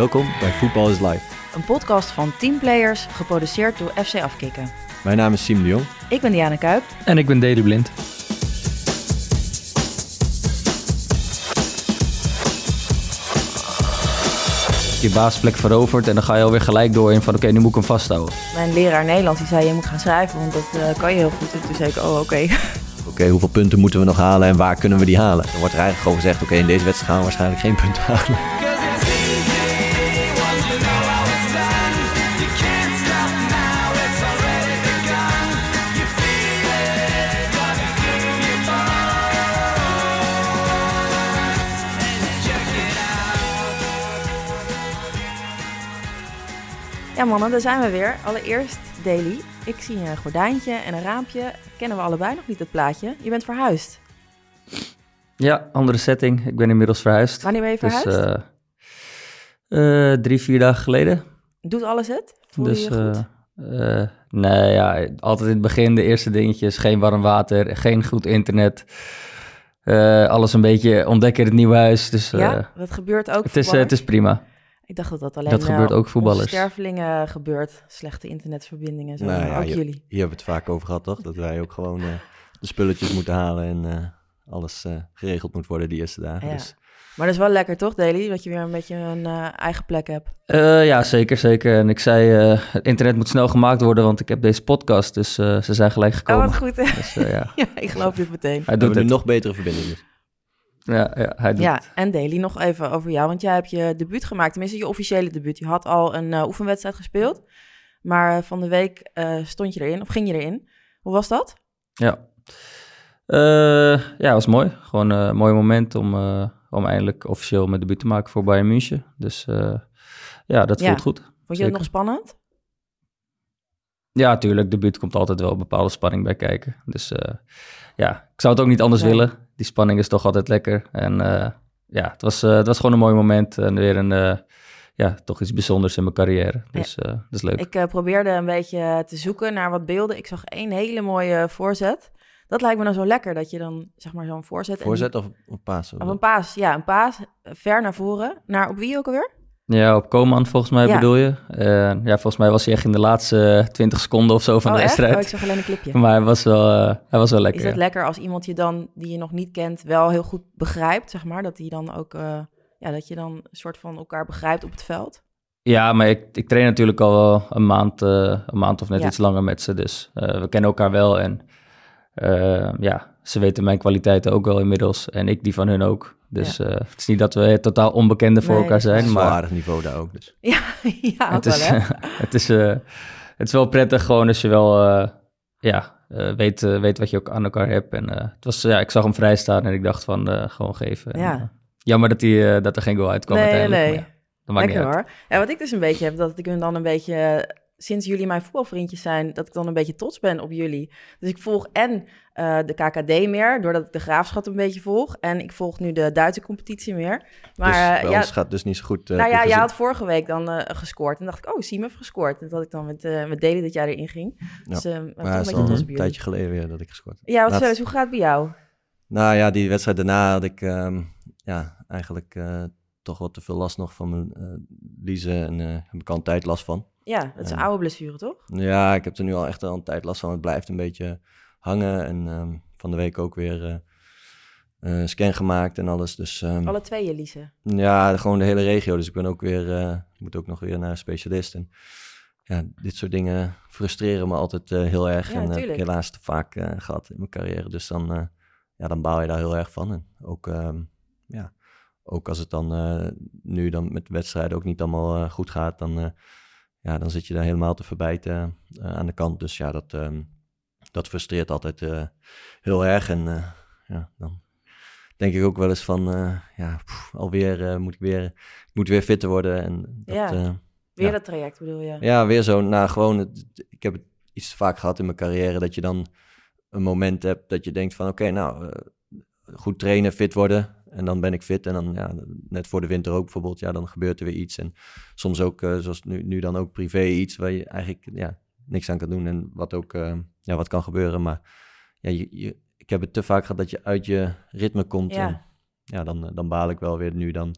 Welkom bij Voetbal is Live. Een podcast van teamplayers, geproduceerd door FC Afkikken. Mijn naam is Sim de Jong. Ik ben Diana Kuip. En ik ben Deli Blind. Je baasplek veroverd en dan ga je alweer gelijk door in van oké, nu moet ik hem vasthouden. Mijn leraar Nederlands die zei je moet gaan schrijven, want dat eh, kan je heel goed. En toen zei ik, oh oké. Oké, hoeveel punten moeten we nog halen en waar kunnen we die halen? Dan wordt er eigenlijk gewoon gezegd, oké, in deze wedstrijd gaan we waarschijnlijk geen punten halen. Mannen, daar zijn we weer. Allereerst, Daily. Ik zie een gordijntje en een raampje. Kennen we allebei nog niet het plaatje. Je bent verhuisd. Ja, andere setting. Ik ben inmiddels verhuisd. Wanneer ben je verhuisd? Dus eh, eh, drie, vier dagen geleden. Doet alles het? Voel dus, je je goed? eh, eh, nee, ja, altijd in het begin de eerste dingetjes. Geen warm water, geen goed internet. Alles een beetje ontdekken in het nieuwe huis. Dus ja, dat gebeurt ook het, is, het is prima. Ik dacht dat dat alleen Dat gebeurt eh, ook voetballers. stervelingen gebeurt. Slechte internetverbindingen en zo. Nou ja, ook je- jullie. Hier hebben we het vaak over gehad, toch? Dat wij ook gewoon eh, de spulletjes moeten halen en eh, alles eh, geregeld moet worden die eerste dagen. Ja. Dus Maar dat is wel lekker toch, Daily? Dat je weer een beetje een eh, eigen plek hebt. Eh, ja, zeker, zeker. En ik zei, eh, het internet moet snel gemaakt worden, want ik heb deze podcast. Dus eh, ze zijn gelijk Oh, gekomen. wat goed. hè? Dus eh, ja, ja, ik geloof dit meteen. hij we doet hebben nu nog betere verbinding. Ja, ja, hij doet Ja, en Daily, nog even over jou. Want jij hebt je debuut gemaakt. Tenminste, je officiële debuut. Je had al een eh, oefenwedstrijd gespeeld. Maar eh, van de week eh, stond je erin, of ging je erin. Hoe was dat? Ja. Eh, ja, was mooi. Gewoon een mooi moment om, om eindelijk officieel mijn debuut te maken voor Bayern München. Dus ja, dat Ja. voelt goed. Vond je Zeker. het nog spannend? Ja, tuurlijk. Debuut komt altijd wel een bepaalde spanning bij kijken. Dus ja, ik zou het ook niet anders Nee. willen. Die spanning is toch altijd lekker. En eh, ja, het was, eh, het was gewoon een mooi moment. En weer een, eh, ja, toch iets bijzonders in mijn carrière. Dus eh, dat is leuk. Ik eh, probeerde een beetje te zoeken naar wat beelden. Ik zag één hele mooie voorzet. Dat lijkt me nou zo lekker, dat je dan zeg maar zo'n voorzet... en- Voorzet of, of pasen? Of een paas, ja, een paas. Ver naar voren. Naar op wie ook alweer? Ja, op Koman volgens mij Ja. bedoel je. Eh, ja, volgens mij was hij echt in de laatste 20 seconden of zo van oh, de wedstrijd. Oh, ik zag alleen een clipje. Maar hij was wel, eh, hij was wel lekker. Is het ja. lekker als iemand je dan, die je nog niet kent, wel heel goed begrijpt, zeg maar? Dat die dan ook, eh, ja, dat je dan een soort van elkaar begrijpt op het veld? Ja, maar ik, ik train natuurlijk al wel een maand, eh, een maand of net Ja. iets langer met ze. Dus eh, we kennen elkaar wel. En eh, ja, ze weten mijn kwaliteiten ook wel inmiddels. En ik die van hun ook. Dus eh, het is niet dat we totaal onbekenden voor Nee, elkaar Het zijn. is een Maar aardig niveau daar ook. Dus. Ja, ja ook het, wel, is, hè? het, is, eh, het is wel prettig gewoon als je wel eh, ja, eh, weet, eh, weet wat je ook aan elkaar hebt. En eh, het was, ja, ik zag hem vrij staan en ik dacht van eh, gewoon geven. En, Ja. eh, jammer dat, die, eh, dat er geen goal uitkwam Nee, nee, uiteindelijk. nee. maar ja, dat maakt Lekker niet uit. hoor. Ja, wat ik dus een beetje heb, dat ik hun dan een beetje, eh, sinds jullie mijn voetbalvriendjes zijn, dat ik dan een beetje trots ben op jullie. Dus ik volg en eh, de KKD meer, doordat ik de graafschap een beetje volg. En ik volg nu de Duitse competitie meer. Maar dus eh, ja, ons gaat dus niet zo goed. eh, nou ja, jij had vorige week dan gescoord. En dacht ik, oh, Siem heeft gescoord. En dat ik dan met, met Deli dat jij erin ging. Dus toch Maar een beetje tijdje geleden weer dat ik gescoord heb. Ja, wat hoe gaat het bij jou? Nou ja, die wedstrijd daarna had ik ehm, ja, eigenlijk toch wat te veel last nog van mijn liezen. En eh heb ik al een tijd last van. Ja, dat is een oude blessure, toch? Ja, ik heb er nu al echt al een tijd last van. Het blijft een beetje hangen. En ehm, van de week ook weer eh, scan gemaakt en alles. Dus ehm, Alle twee je liezen. ja, gewoon de hele regio. Dus ik ben ook weer, eh, moet ook nog weer naar een specialist. En ja, dit soort dingen frustreren me altijd heel erg. Ja, en dat heb ik helaas te vaak eh, gehad in mijn carrière. Dus dan, ja, dan baal je daar heel erg van. En ook, ehm, ja, ook als het dan nu dan met wedstrijden ook niet allemaal goed gaat, dan, ja, dan zit je daar helemaal te verbijten eh, aan de kant. Dus ja, dat, ehm, dat frustreert altijd eh, heel erg. En eh, ja, dan denk ik ook wel eens van, ja, pff, alweer moet ik weer, ik moet weer fitter worden. En dat, Ja. Weer Ja. dat traject bedoel je? ja, weer zo. Nou, gewoon, het, ik heb het iets te vaak gehad in mijn carrière dat je dan een moment hebt dat je denkt van, oké, nou, goed trainen, fit worden. En dan ben ik fit. En dan, ja, net voor de winter ook bijvoorbeeld, ja, dan gebeurt er weer iets. En soms ook, eh, zoals nu, nu dan ook privé iets waar je eigenlijk, ja, niks aan kan doen. En wat ook, eh, ja, wat kan gebeuren. Maar ja, je, je, ik heb het te vaak gehad dat je uit je ritme komt. Ja. En, ja, dan, eh, dan baal ik wel weer nu dan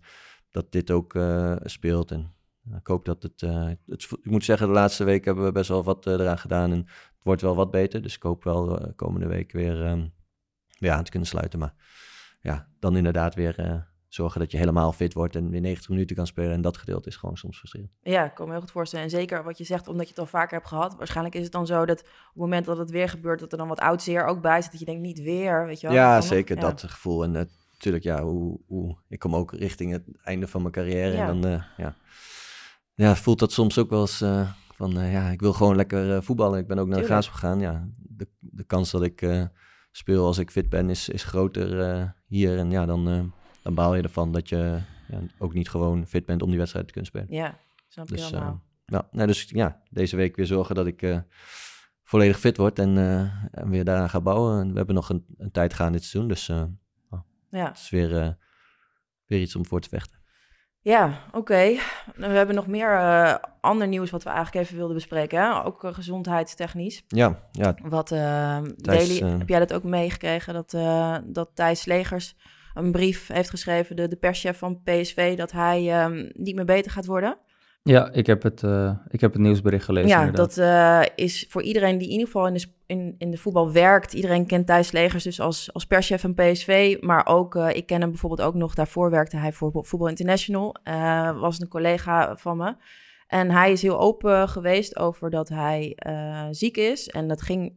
dat dit ook speelt. En ik hoop dat het, het... Ik moet zeggen, de laatste week hebben we best wel wat eraan gedaan. En het wordt wel wat beter. Dus ik hoop wel komende week weer, ehm, weer aan te kunnen sluiten. Maar ja, dan inderdaad weer eh, zorgen dat je helemaal fit wordt en weer 90 minuten kan spelen. En dat gedeelte is gewoon soms frustrerend. Ja, ik kan me heel goed voorstellen. En zeker wat je zegt, omdat je het al vaker hebt gehad. Waarschijnlijk is het dan zo dat op het moment dat het weer gebeurt, dat er dan wat oud zeer ook bij zit. Dat je denkt, niet weer, weet je wel. Ja, nog- zeker ja. dat gevoel. En natuurlijk, ja, hoe, hoe, ik kom ook richting het einde van mijn carrière. Ja. En dan, eh, ja. ja, voelt dat soms ook wel eens eh, van, eh, ja, ik wil gewoon lekker eh, voetballen. Ik ben ook naar de. Graafschap gegaan. Ja, de, de kans dat ik eh, speel als ik fit ben is, is groter eh, hier. En ja, dan, eh, dan baal je ervan dat je ja, ook niet gewoon fit bent om die wedstrijd te kunnen spelen. Ja, snap je Dus, helemaal. eh, ja, dus ja, deze week weer zorgen dat ik volledig fit word en, en weer daaraan ga bouwen. En we hebben nog een, een tijd gaan dit seizoen, dus eh, ja. het is weer, weer iets om voor te vechten. Ja, oké. We hebben nog meer eh, ander nieuws wat we eigenlijk even wilden bespreken. Hè? Ook eh, gezondheidstechnisch. Ja, ja, Wat, eh Thijs, Daily, eh, heb jij dat ook meegekregen? Dat, eh, dat Thijs Slegers een brief heeft geschreven, de, de perschef van PSV, dat hij ehm, niet meer beter gaat worden. Ja, ik heb het, eh, ik heb het nieuwsbericht gelezen. ja, inderdaad. dat eh, is voor iedereen die in ieder geval in de, in, in de voetbal werkt. Iedereen kent Thijs Legers dus als, als perschef van PSV. Maar ook, eh, ik ken hem bijvoorbeeld ook nog, daarvoor werkte hij voor Voetbal International. eh, was een collega van me. En hij is heel open geweest over dat hij eh, ziek is. En dat ging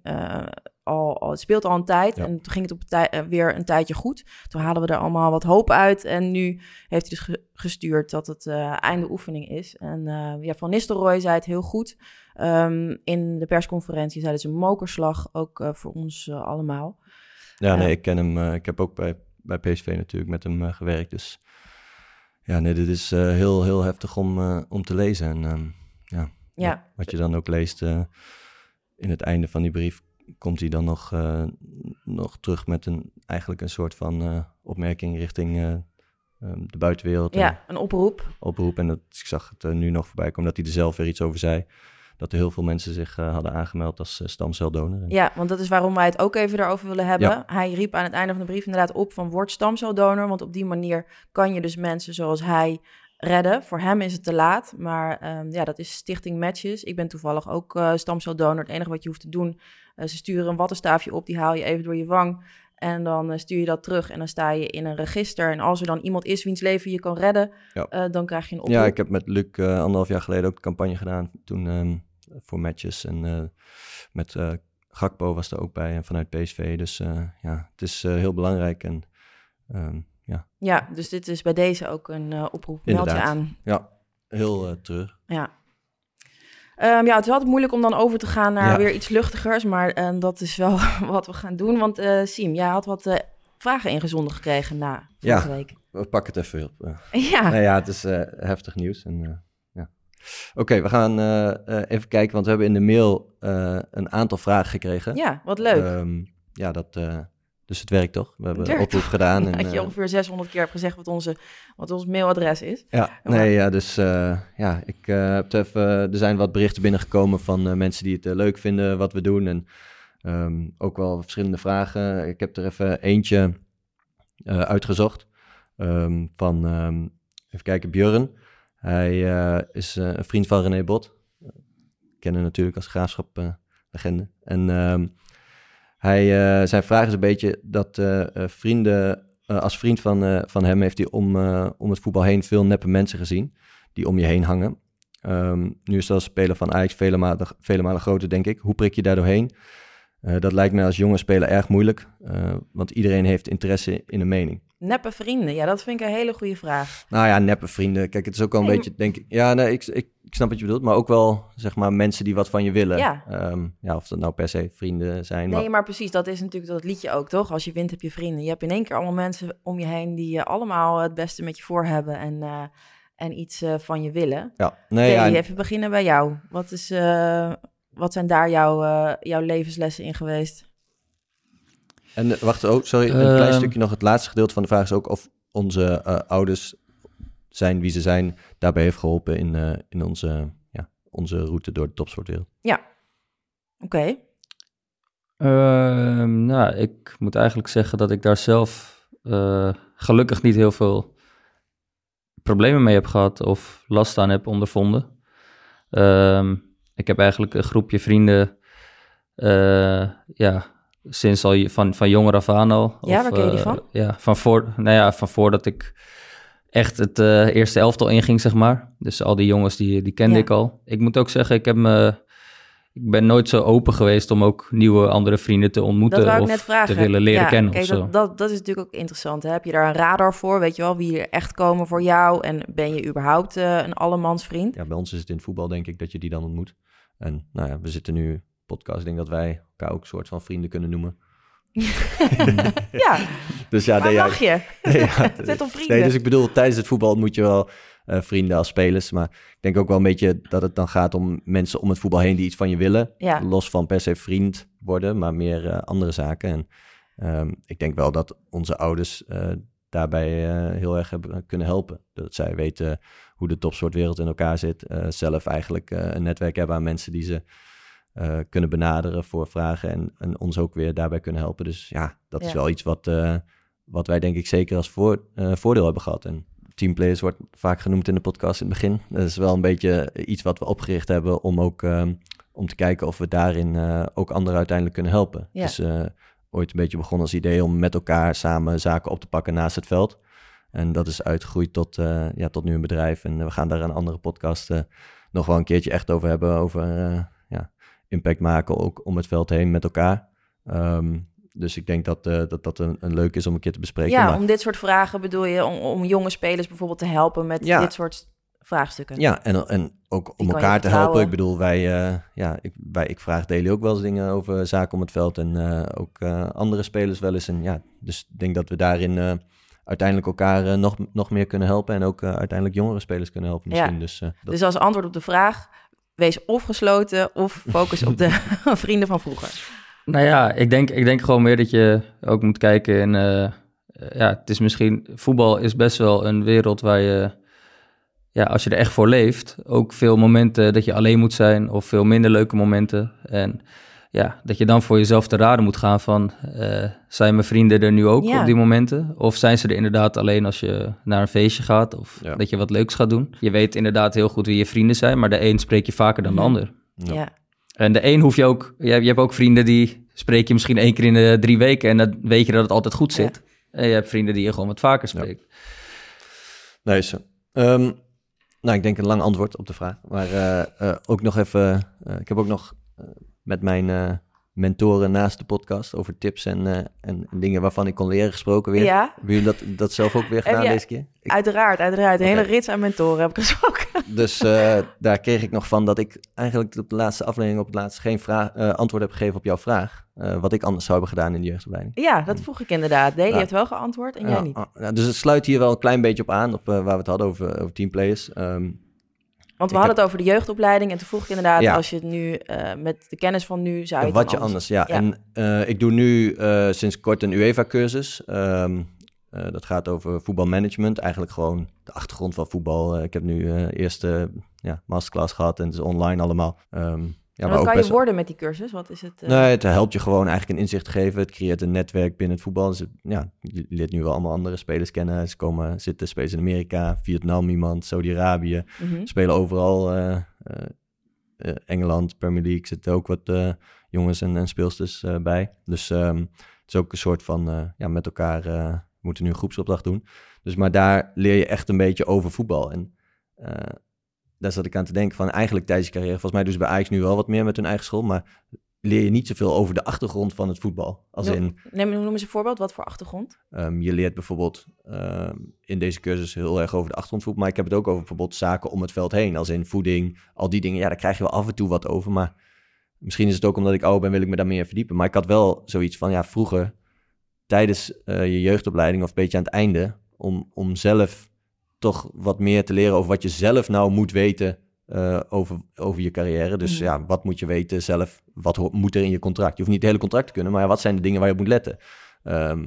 al, al, het speelt al een tijd. Ja. En toen ging het op tij, uh, weer een tijdje goed. Toen halen we er allemaal wat hoop uit. En nu heeft hij dus ge gestuurd dat het uh, einde oefening is. En uh, ja, Van Nistelrooy zei het heel goed. Um, in de persconferentie zei het een mokerslag, ook uh, voor ons allemaal. Ja, nee, ik ken hem. eh, ik heb ook bij, bij PSV natuurlijk met hem eh, gewerkt. Dus ja, nee, dit is eh, heel, heel heftig om, eh, om te lezen. En um, ja, ja, wat je dan ook leest eh, in het einde van die brief, komt hij dan nog, eh, nog terug met een, eigenlijk een soort van eh, opmerking richting eh, um, de buitenwereld. Ja, een oproep. Oproep. En dat, ik zag het nu nog voorbij komen dat hij er zelf weer iets over zei. Dat er heel veel mensen zich hadden aangemeld als stamceldonor. Ja, want dat is waarom wij het ook even daarover willen hebben. Ja. Hij riep aan het einde van de brief inderdaad op van word stamceldonor. Want op die manier kan je dus mensen zoals hij redden. Voor hem is het te laat, maar um, ja, dat is Stichting Matches. Ik ben toevallig ook uh, stamceldonor. Het enige wat je hoeft te doen, uh, ze sturen een wattenstaafje op, die haal je even door je wang. En dan uh, stuur je dat terug en dan sta je in een register. En als er dan iemand is wiens leven je kan redden, ja. dan krijg je een oproep. Ja, ik heb met Luc anderhalf jaar geleden ook een campagne gedaan. Toen um, voor matches. En met Gakpo was er ook bij vanuit PSV. Dus ja, het is heel belangrijk. En um, ja. Ja, dus dit is bij deze ook een oproep. Meld je aan. Ja, heel terug. Ja. Um, ja, het is altijd moeilijk om dan over te gaan naar ja. weer iets luchtigers, maar uh, dat is wel wat we gaan doen. Want uh, Siem, jij had wat vragen ingezonden gekregen na vorige ja, week. we pakken het even op. ja. Nee, ja, het is eh, heftig nieuws. En, ja. Oké, okay, we gaan eh, even kijken, want we hebben in de mail eh, een aantal vragen gekregen. Ja, wat leuk. Um, ja, dat, eh, dus het werkt toch? We hebben een oproep gedaan. En, dat je ongeveer 600 keer hebt gezegd wat, onze, wat ons mailadres is. Ja, nee, ja, dus uh, ja, ik uh, heb even, er zijn wat berichten binnengekomen van uh, mensen die het leuk vinden wat we doen. En um, ook wel verschillende vragen. Ik heb er even eentje uitgezocht um, van, even kijken, Björn. Hij is een vriend van René Bot. kennen natuurlijk als graafschap legende. En hij, uh, zijn vraag is een beetje dat uh, vrienden, uh, als vriend van, van hem heeft hij om, om het voetbal heen veel neppe mensen gezien die om je heen hangen. Um, nu is dat speler van Ajax vele malen, vele malen groter, denk ik. Hoe prik je daar doorheen? dat lijkt mij als jonge speler erg moeilijk, want iedereen heeft interesse in een mening. Neppe vrienden, ja, dat vind ik een hele goede vraag. Nou ja, neppe vrienden. Kijk, het is ook wel een nee, beetje, denk ik... Ja, nee, ik, ik, ik snap wat je bedoelt, maar ook wel, zeg maar, mensen die wat van je willen. Ja. Um, ja of dat nou per se vrienden zijn. Nee, maar, maar precies, dat is natuurlijk dat liedje ook, toch? Als je wint, heb je vrienden. Je hebt in één keer allemaal mensen om je heen die uh, allemaal het beste met je voor hebben en, uh, en iets uh, van je willen. Ja, nee, ja. en... Even beginnen bij jou. Wat, is, uh, wat zijn daar jouw, uh, jouw levenslessen in geweest? En wacht, oh, sorry, een Ehm. klein stukje nog. Het laatste gedeelte van de vraag is ook of onze uh, ouders zijn wie ze zijn, daarbij heeft geholpen in, uh, in onze, ja, onze route door de topsportwereld. Ja, oké. Okay. Uh, nou, ik moet eigenlijk zeggen dat ik daar zelf uh, gelukkig niet heel veel problemen mee heb gehad of last aan heb ondervonden. Ehm, ik heb eigenlijk een groepje vrienden, uh, ja, sinds al van, van jonger af aan al. Ja, waar ken je die van? Ja, van, voor, nou ja, van voordat ik echt het eerste elftal inging, zeg maar. Dus al die jongens, die, die kende ik al. Ik moet ook zeggen, ik heb me ik ben nooit zo open geweest om ook nieuwe andere vrienden te ontmoeten of te willen leren ja, kennen. Kijk, dat, dat, dat, is natuurlijk ook interessant. Hè? Heb je daar een radar voor? Weet je wel wie er echt komen voor jou? En ben je überhaupt uh, een allemansvriend? Ja, bij ons is het in het voetbal denk ik dat je die dan ontmoet. En nou ja, we zitten nu podcast. Ik denk dat wij elkaar ook een soort van vrienden kunnen noemen. ja, dus ja, Waar nee, mag je? Nee, ja, Zet op vrienden. Nee, dus ik bedoel, tijdens het voetbal moet je wel uh, vrienden als spelers. Maar ik denk ook wel een beetje dat het dan gaat om mensen om het voetbal heen die iets van je willen. Ja. Los van per se vriend worden, maar meer uh, andere zaken. En um, ik denk wel dat onze ouders uh, daarbij heel erg hebben kunnen helpen. Dat zij weten hoe de topsportwereld in elkaar zit. zelf eigenlijk een netwerk hebben aan mensen die ze uh, kunnen benaderen voor vragen en, en, ons ook weer daarbij kunnen helpen. Dus ja, dat Ja. is wel iets wat, uh, wat wij denk ik zeker als voor, uh, voordeel hebben gehad. En teamplayers wordt vaak genoemd in de podcast in het begin. Dat is wel een beetje iets wat we opgericht hebben om ook um, om te kijken of we daarin ook anderen uiteindelijk kunnen helpen. Ja. Dus ooit een beetje begonnen als idee om met elkaar samen zaken op te pakken naast het veld. En dat is uitgegroeid tot, ja, tot nu een bedrijf. En we gaan daar een andere podcast nog wel een keertje echt over hebben. Over impact maken ook om het veld heen met elkaar. Um, dus ik denk dat uh, dat, dat een, een, leuk is om een keer te bespreken. Ja, maar... om dit soort vragen bedoel je, om, om jonge spelers bijvoorbeeld te helpen met ja. dit soort vraagstukken. Ja, en, en ook om elkaar te helpen. Ik bedoel, wij, uh, ja, ik, wij, ik vraag Deli ook wel eens dingen over zaken om het veld en uh, ook andere spelers wel eens. En ja, dus ik denk dat we daarin uiteindelijk elkaar nog, nog meer kunnen helpen en ook uiteindelijk jongere spelers kunnen helpen misschien. Ja. Dus, dat... dus als antwoord op de vraag, wees of gesloten of focus op de vrienden van vroeger. Nou ja, ik denk, ik denk gewoon meer dat je ook moet kijken in... Uh, ja, het is misschien... Voetbal is best wel een wereld waar je... Ja, als je er echt voor leeft, ook veel momenten dat je alleen moet zijn... of veel minder leuke momenten. En ja, dat je dan voor jezelf te raden moet gaan van... Uh, zijn mijn vrienden er nu ook Ja. op die momenten? Of zijn ze er inderdaad alleen als je naar een feestje gaat... of Ja. dat je wat leuks gaat doen? Je weet inderdaad heel goed wie je vrienden zijn... maar de een spreek je vaker dan de Mhm. ander. Ja. Ja. En de een hoef je ook... Je, je hebt ook vrienden die spreek je misschien één keer in de drie weken... en dan weet je dat het altijd goed Ja. zit. En je hebt vrienden die je gewoon wat vaker Ja. spreekt. Nee, zo. Ehm, nou, ik denk een lang antwoord op de vraag. Maar eh, eh, ook nog even... eh, ik heb ook nog eh, met mijn eh, mentoren naast de podcast... over tips en, eh, en, en dingen waarvan ik kon leren gesproken weer. Ja, Hebben jullie dat, dat zelf ook weer gedaan deze keer? Ik- uiteraard, uiteraard. Een hele rits aan mentoren heb ik gesproken. Dus eh, daar kreeg ik nog van dat ik eigenlijk op de laatste aflevering... op het laatst geen vraag, antwoord heb gegeven op jouw vraag. wat ik anders zou hebben gedaan in de jeugdopleiding. Ja, dat vroeg ik inderdaad. Deli Ja. heeft wel geantwoord en jij niet. ja, dus het sluit hier wel een klein beetje op aan... op waar we het hadden over, over teamplayers. Ehm, Want we ik hadden het over de jeugdopleiding en toen vroeg ik inderdaad, Ja. als je het nu eh, met de kennis van nu zou je wat je anders, ja. Ja. En eh, ik doe nu eh, sinds kort een UEFA-cursus. Ehm, eh, dat gaat over voetbalmanagement. Eigenlijk gewoon de achtergrond van voetbal. Ik heb nu eerste ja, masterclass gehad en het is online allemaal. Ehm, ja, maar wat kan je worden met die cursus? Wat is het? eh, Nee, het helpt je gewoon eigenlijk een inzicht te geven. Het creëert een netwerk binnen het voetbal. Dus, ja, je leert nu wel allemaal andere spelers kennen. Ze komen zitten, spelen ze in Amerika, Vietnam iemand, Saudi-Arabië. mhm. Spelen overal. eh, eh, Engeland, Premier League, zitten ook wat jongens en, en speelsters bij. Dus ehm, het is ook een soort van, ja, met elkaar moeten nu een groepsopdracht doen. Dus maar daar leer je echt een beetje over voetbal. En daar zat ik aan te denken van eigenlijk tijdens je carrière, volgens mij doen ze bij Ajax nu wel wat meer met hun eigen school, maar leer je niet zoveel over de achtergrond van het voetbal. Als Noem- in, Neem, noem eens een voorbeeld. Wat voor achtergrond? Ehm, je leert bijvoorbeeld ehm, in deze cursus heel erg over de achtergrondvoet, maar ik heb het ook over bijvoorbeeld zaken om het veld heen, als in voeding, al die dingen. Ja, daar krijg je wel af en toe wat over, maar misschien is het ook omdat ik ouder ben, wil ik me daar meer verdiepen. Maar ik had wel zoiets van, ja, vroeger, tijdens eh, je jeugdopleiding of een beetje aan het einde, om, om zelf toch wat meer te leren over wat je zelf nou moet weten eh, over, over je carrière. Dus Mhm. ja, wat moet je weten zelf? Wat moet er in je contract? Je hoeft niet het hele contract te kunnen, maar ja, wat zijn de dingen waar je op moet letten? Ehm,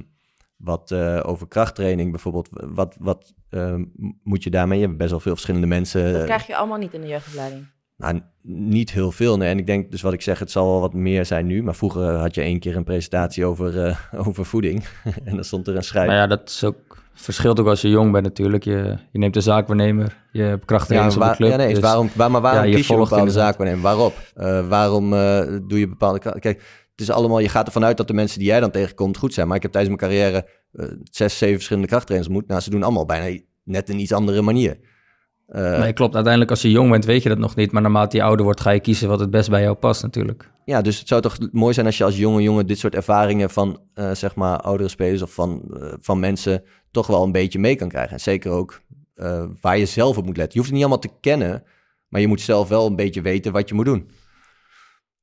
wat eh, over krachttraining bijvoorbeeld. Wat, wat ehm, moet je daarmee? Je hebt best wel veel verschillende mensen. Dat krijg je allemaal niet in de jeugdopleiding. Nou, niet heel veel. Nee. En ik denk, dus wat ik zeg, het zal wel wat meer zijn nu. Maar vroeger had je één keer een presentatie over, eh, over voeding. en dan stond er een schrijver. Maar ja, dat is ook verschilt ook als je jong bent natuurlijk. Je, je neemt een zaakwaarnemer, je hebt krachttrainers ja, op de club. Ja, nee, dus- waarom, waar, maar waarom ja, je kies je een bepaalde inderdaad. zaak nemen? Waarop? Eh, waarom eh, doe je bepaalde... Kijk, het is allemaal... Je gaat ervan uit dat de mensen die jij dan tegenkomt goed zijn. Maar ik heb tijdens mijn carrière eh, zes, zeven verschillende krachttrainers ontmoet. Nou, ze doen allemaal bijna net een iets andere manier. Nee, klopt. Uiteindelijk als je jong bent weet je dat nog niet. Maar naarmate je ouder wordt ga je kiezen wat het best bij jou past natuurlijk. Ja, dus het zou toch mooi zijn als je als jonge jongen dit soort ervaringen van, eh, zeg maar, oudere spelers of van, eh, van mensen toch wel een beetje mee kan krijgen. En zeker ook eh, waar je zelf op moet letten. Je hoeft het niet allemaal te kennen, maar je moet zelf wel een beetje weten wat je moet doen.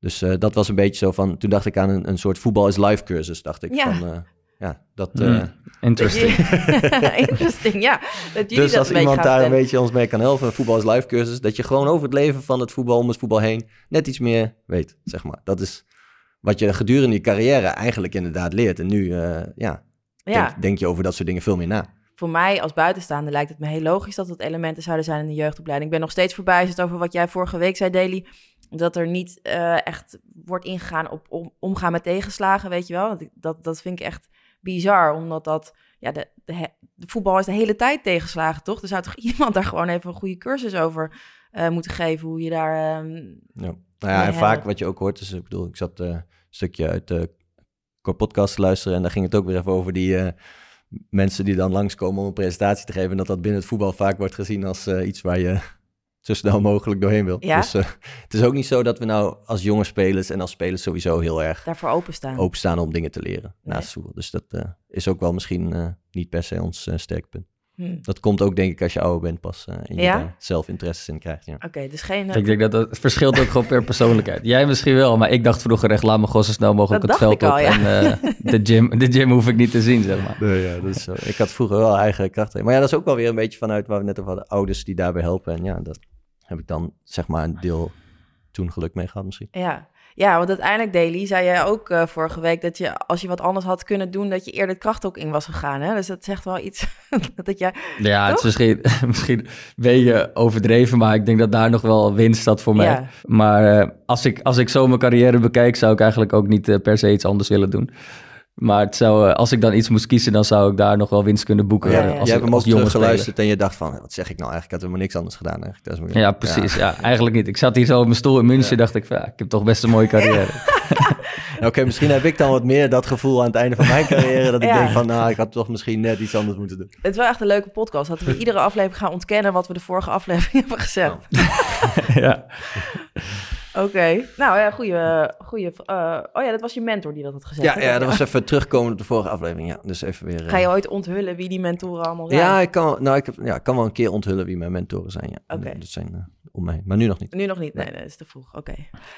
Dus dat was een beetje zo van, toen dacht ik aan een, een soort voetbal is live cursus, dacht ik. Ja. Van, ja, dat, eh, Interesting. Interesting, ja. Dat jullie dus dat als een iemand daar een beetje ons mee kan helpen, voetbal is live cursus, dat je gewoon over het leven van het voetbal, om het voetbal heen, net iets meer weet, zeg maar. Dat is wat je gedurende je carrière eigenlijk inderdaad leert. En nu, eh, ja, Ja, denk, denk je over dat soort dingen veel meer na. voor mij als buitenstaander lijkt het me heel logisch dat het elementen zouden zijn in de jeugdopleiding. Ik ben nog steeds verbijsterd over wat jij vorige week zei, Daily. Dat er niet eh, echt wordt ingegaan op om, omgaan met tegenslagen, weet je wel. Dat, dat, dat vind ik echt bizar, omdat dat... Ja, de, de, de voetbal is de hele tijd tegenslagen, toch? Er zou toch iemand daar gewoon even een goede cursus over eh, moeten geven, hoe je daar... ehm, Ja. Nou ja, en vaak wat je ook hoort, is, ik bedoel, ik zat eh, een stukje uit de podcast te luisteren en daar ging het ook weer even over die eh, mensen die dan langskomen om een presentatie te geven. En dat dat binnen het voetbal vaak wordt gezien als eh, iets waar je zo snel mogelijk doorheen wil. Ja. Dus eh, het is ook niet zo dat we nou als jonge spelers en als spelers sowieso heel erg daarvoor openstaan. openstaan om dingen te leren Nee. naast voetbal. Dus dat eh, is ook wel misschien eh, niet per se ons sterke punt. Hm. Dat komt ook denk ik als je ouder bent pas eh, en je Ja? daar zelf interesses in krijgt. Ja. Oké, dus geen... Ik denk dat dat het verschilt ook gewoon per persoonlijkheid. Jij misschien wel, maar ik dacht vroeger echt, laat me gewoon zo snel mogelijk Dat het veld ik op. al, ja. En eh, de, gym, de gym hoef ik niet te zien, zeg maar. Nee, ja, dat is zo. Ik had vroeger wel eigen krachten. Maar ja, dat is ook wel weer een beetje vanuit waar we net over hadden. Ouders die daarbij helpen. En ja, dat heb ik dan zeg maar een deel toen geluk mee gehad misschien. Ja. ja, want uiteindelijk, Daily, zei jij ook eh, vorige week dat je, als je wat anders had kunnen doen, dat je eerder het kracht ook in was gegaan. Hè? Dus dat zegt wel iets. dat jij, Ja, het is misschien, misschien een beetje overdreven, maar ik denk dat daar nog wel winst staat voor mij. Ja. Maar eh, als, ik, als ik zo mijn carrière bekijk, zou ik eigenlijk ook niet eh, per se iets anders willen doen. Maar het zou, eh, als ik dan iets moest kiezen, dan zou ik daar nog wel winst kunnen boeken. Ja, eh, ja. als, Jij hebt hem als ook teruggeluisterd en je dacht van, wat zeg ik nou eigenlijk? Ik had helemaal niks anders gedaan eigenlijk. Dat is maar- Ja, precies. Ja. eigenlijk niet. Ik zat hier zo op mijn stoel in München, dacht ik van, ja, ik heb toch best een mooie carrière. Ja, Oké, misschien heb ik dan wat meer dat gevoel aan het einde van mijn carrière. Dat ik Ja. denk van, nou, ik had toch misschien net iets anders moeten doen. het is wel echt een leuke podcast. Dat we iedere aflevering gaan ontkennen wat we de vorige aflevering hebben gezegd. ja. Oké, nou ja, goede. goede eh, oh ja, dat was je mentor die dat had gezegd. Ja, hè? ja, dat was even terugkomen op de vorige aflevering. Ja, dus even weer... eh, Ga je ooit onthullen wie die mentoren allemaal zijn? Ja, ik kan, wel- nou, ik, heb, ja, ik kan wel een keer onthullen wie mijn mentoren zijn. Ja. Oké. Dat zijn eh, om mij, maar nu nog niet. Nu nog niet, nee, nee, dat is te vroeg. Oké.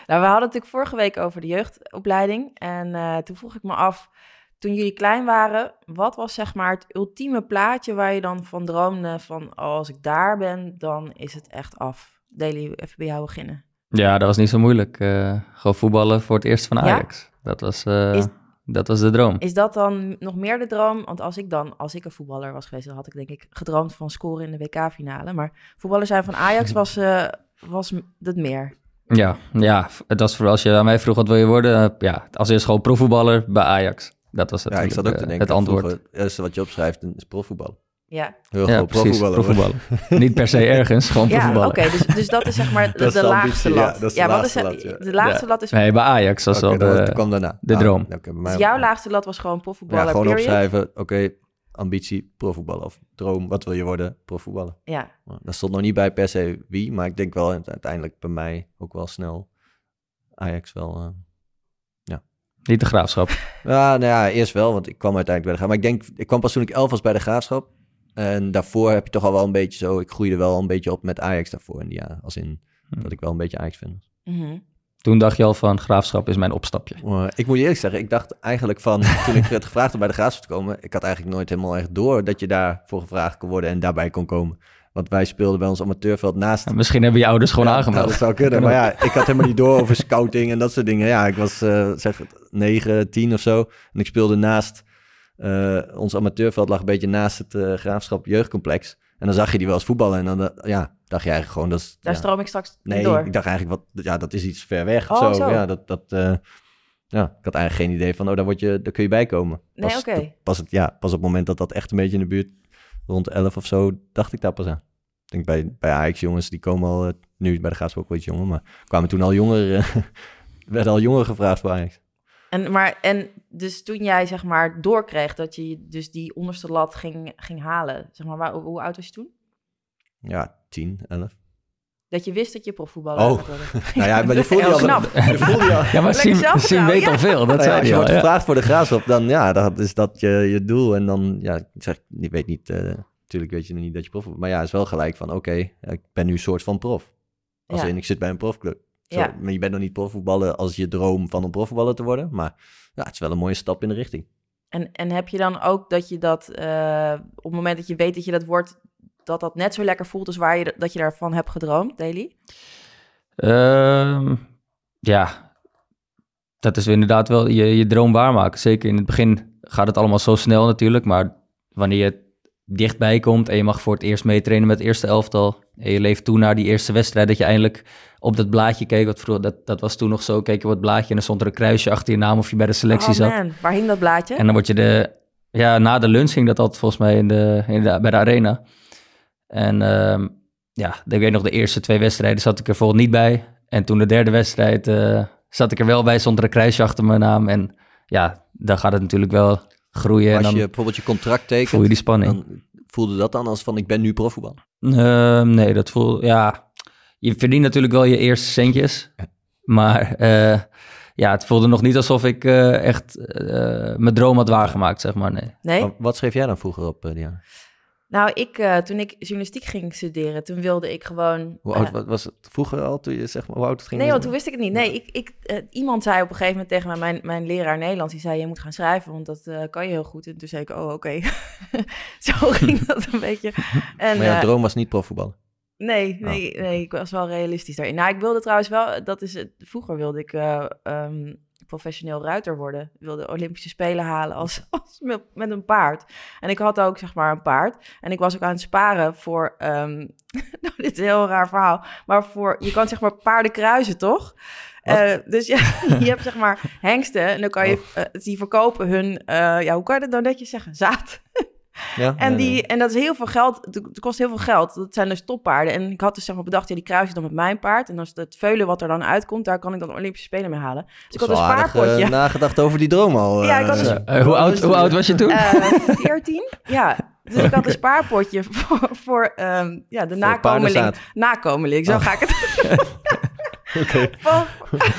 Nou, we hadden het natuurlijk vorige week over de jeugdopleiding. En eh, toen vroeg ik me af, toen jullie klein waren, wat was zeg maar het ultieme plaatje waar je dan van droomde van, oh, als ik daar ben, dan is het echt af. Daily, even bij jou beginnen. Ja, dat was niet zo moeilijk. Eh, gewoon voetballen voor het eerst van Ja? Ajax. Dat, was, eh, Is- dat was de droom. Is dat dan nog meer de droom? Want als ik dan, als ik een voetballer was geweest, dan had ik denk ik gedroomd van scoren in de WK-finale. Maar voetballer zijn van Ajax was, eh was het meer. Ja, ja, het was voor als je aan mij vroeg wat wil je worden, ja, als eerst gewoon profvoetballer bij Ajax. Dat was Ja, ik zat ook te denken. het antwoord. vroeger, Het eerste wat je opschrijft is profvoetbal. Ja, Heel Ja, precies, profvoetballer. Niet per se ergens, gewoon ja oké. dus, dus dat is zeg maar de, Dat laagste ambitie, ja, lat. dat is de wat laagste is lat, ja. De laagste Ja. lat is... Nee, bij Ajax was wel dat, de... dat kwam daarna. de Ah, droom. oké, bij mij Dus jouw laagste lat was gewoon profvoetballer, Ja, gewoon period? opschrijven. Oké, ambitie, profvoetballer. Of droom, wat wil je worden? Profvoetballer. Ja, Daar stond nog niet bij per se wie, maar ik denk wel uiteindelijk bij mij ook wel snel Ajax wel. eh, Niet de graafschap. Ja, nou ja, eerst wel, want ik kwam uiteindelijk bij de Graafschap. Maar ik denk, ik kwam pas toen ik elf was bij de Graafschap. En daarvoor heb je toch al wel een beetje zo... Ik groeide wel een beetje op met Ajax daarvoor in die jaren. Als in Hm. dat ik wel een beetje Ajax-fan was. Mhm. Toen dacht je al van, graafschap is mijn opstapje. Maar ik moet je eerlijk zeggen, ik dacht eigenlijk van... toen ik werd gevraagd om bij de Graafschap te komen... ik had eigenlijk nooit helemaal echt door dat je daarvoor gevraagd kon worden... en daarbij kon komen. Want wij speelden bij ons amateurveld naast... En misschien hebben je ouders gewoon Ja, aangemeld. nou, dat zou kunnen. Maar ja, ik had helemaal niet door over scouting en dat soort dingen. Ja, ik was eh, zeg het, 9, 10 of zo. En ik speelde naast... eh, ons amateurveld lag een beetje naast het eh, Graafschap Jeugdcomplex. En dan zag je die wel eens voetballen. En dan eh, ja, dacht je eigenlijk gewoon... Dat is, Daar ja. stroom ik straks Nee, door. ik dacht eigenlijk, wat, ja, dat is iets ver weg of Oh, zo. zo. Ja, dat, dat, ja, ik had eigenlijk geen idee van, oh, daar, word je, daar kun je bij komen. Nee, Pas- oké. dat- Pas, het, ja, pas op het moment dat dat echt een beetje in de buurt rond 11 of zo dacht ik daar pas aan. Ik denk bij, bij Ajax jongens, die komen al, nu bij de Graafschap ook wel iets jonger, maar kwamen toen al jonger, werden al jonger gevraagd voor Ajax. En, maar, en dus toen jij zeg maar doorkreeg dat je dus die onderste lat ging, ging halen, zeg maar, waar, hoe oud was je toen? Ja, 10, 11. Dat je wist dat je profvoetballer Oh. Nou ja, maar die voelde je al. knap. die voelde je al. Ja, maar Siem weet ja. al veel, dat Nou ja, zei als je al. wordt Ja. gevraagd voor de graafschap, dan ja, dat is dat je, je doel. En dan, ja, ik zeg, ik weet niet, eh, natuurlijk weet je nog niet dat je prof. Maar ja, het is wel gelijk van, oké, ik ben nu een soort van prof. Als Ja. in, ik zit bij een profclub. Zo, Ja. Maar je bent nog niet profvoetballer als je droom van een profvoetballer te worden. Maar ja, het is wel een mooie stap in de richting. En, en heb je dan ook dat je dat eh, op het moment dat je weet dat je dat wordt, dat dat net zo lekker voelt als waar je dat je daarvan hebt gedroomd, Daily? Ehm, ja, dat is inderdaad wel je, je droom waarmaken. Zeker in het begin gaat het allemaal zo snel natuurlijk. Maar wanneer je dichtbij komt en je mag voor het eerst meetrainen met het eerste elftal. En je leeft toe naar die eerste wedstrijd dat je eindelijk op dat blaadje keek. Wat vroeger, dat, dat was toen nog zo, keek je op het blaadje en dan stond er een kruisje achter je naam of je bij de selectie oh zat. man, waar hing dat blaadje? En dan word je de... Ja, na de lunch ging dat altijd volgens mij in de, in de, bij de arena. En ehm, ja, ik weet nog, de eerste twee wedstrijden zat ik er bijvoorbeeld niet bij. En toen de derde wedstrijd eh, zat ik er wel bij, stond er een kruisje achter mijn naam. En ja, dan gaat het natuurlijk wel groeien. En als dan je bijvoorbeeld je contract tekent, voel je die spanning. dan voelde dat dan als van, ik ben nu profvoetballer. Ehm, nee, dat voel Ja, je verdient natuurlijk wel je eerste centjes. Maar eh, ja, het voelde nog niet alsof ik eh, echt eh, mijn droom had waargemaakt, zeg maar. Nee. nee? Wat schreef jij dan vroeger op, Diana? Nou, ik, eh, toen ik journalistiek ging studeren, toen wilde ik gewoon... Hoe eh, oud wa- was het vroeger al, toen je zeg maar, hoe oud het ging? Nee, want toen wist ik het niet. Nee, ik, ik, eh, iemand zei op een gegeven moment tegen mij, mijn, mijn leraar Nederlands, die zei, je moet gaan schrijven, want dat eh, kan je heel goed. En toen zei ik, oh, oké. Zo ging dat een beetje. En, Maar jouw eh, droom was niet profvoetballen. Nee, Oh. nee, nee, ik was wel realistisch daarin. Nou, ik wilde trouwens wel, dat is het, vroeger wilde ik eh, ehm, professioneel ruiter worden. Ik wilde Olympische Spelen halen als, als met, met een paard. En ik had ook zeg maar een paard. En ik was ook aan het sparen voor, ehm, nou, dit is een heel raar verhaal, maar voor, je kan zeg maar paarden kruisen, toch? Eh, dus ja, je hebt zeg maar hengsten en dan kan je, Oh. eh, die verkopen hun, eh, ja, hoe kan je dat nou netjes zeggen? Zaad. Ja? En, Ja, die, ja. en dat is heel veel geld. Het kost heel veel geld. Dat zijn dus toppaarden. En ik had dus zeg maar bedacht, ja, die kruis je dan met mijn paard. En als het veulen wat er dan uitkomt, daar kan ik dan Olympische Spelen mee halen. Dus ik had een spaarpotje. eh, nagedacht over die droom al. Ja, ik had eh. dus- Eh, hoe, oud, hoe oud was je toen? Eh, 14? Ja. Dus ik had een spaarpotje voor, voor ehm, ja, de Voor. Nakomeling, zo Oh. ga ik het. Oké.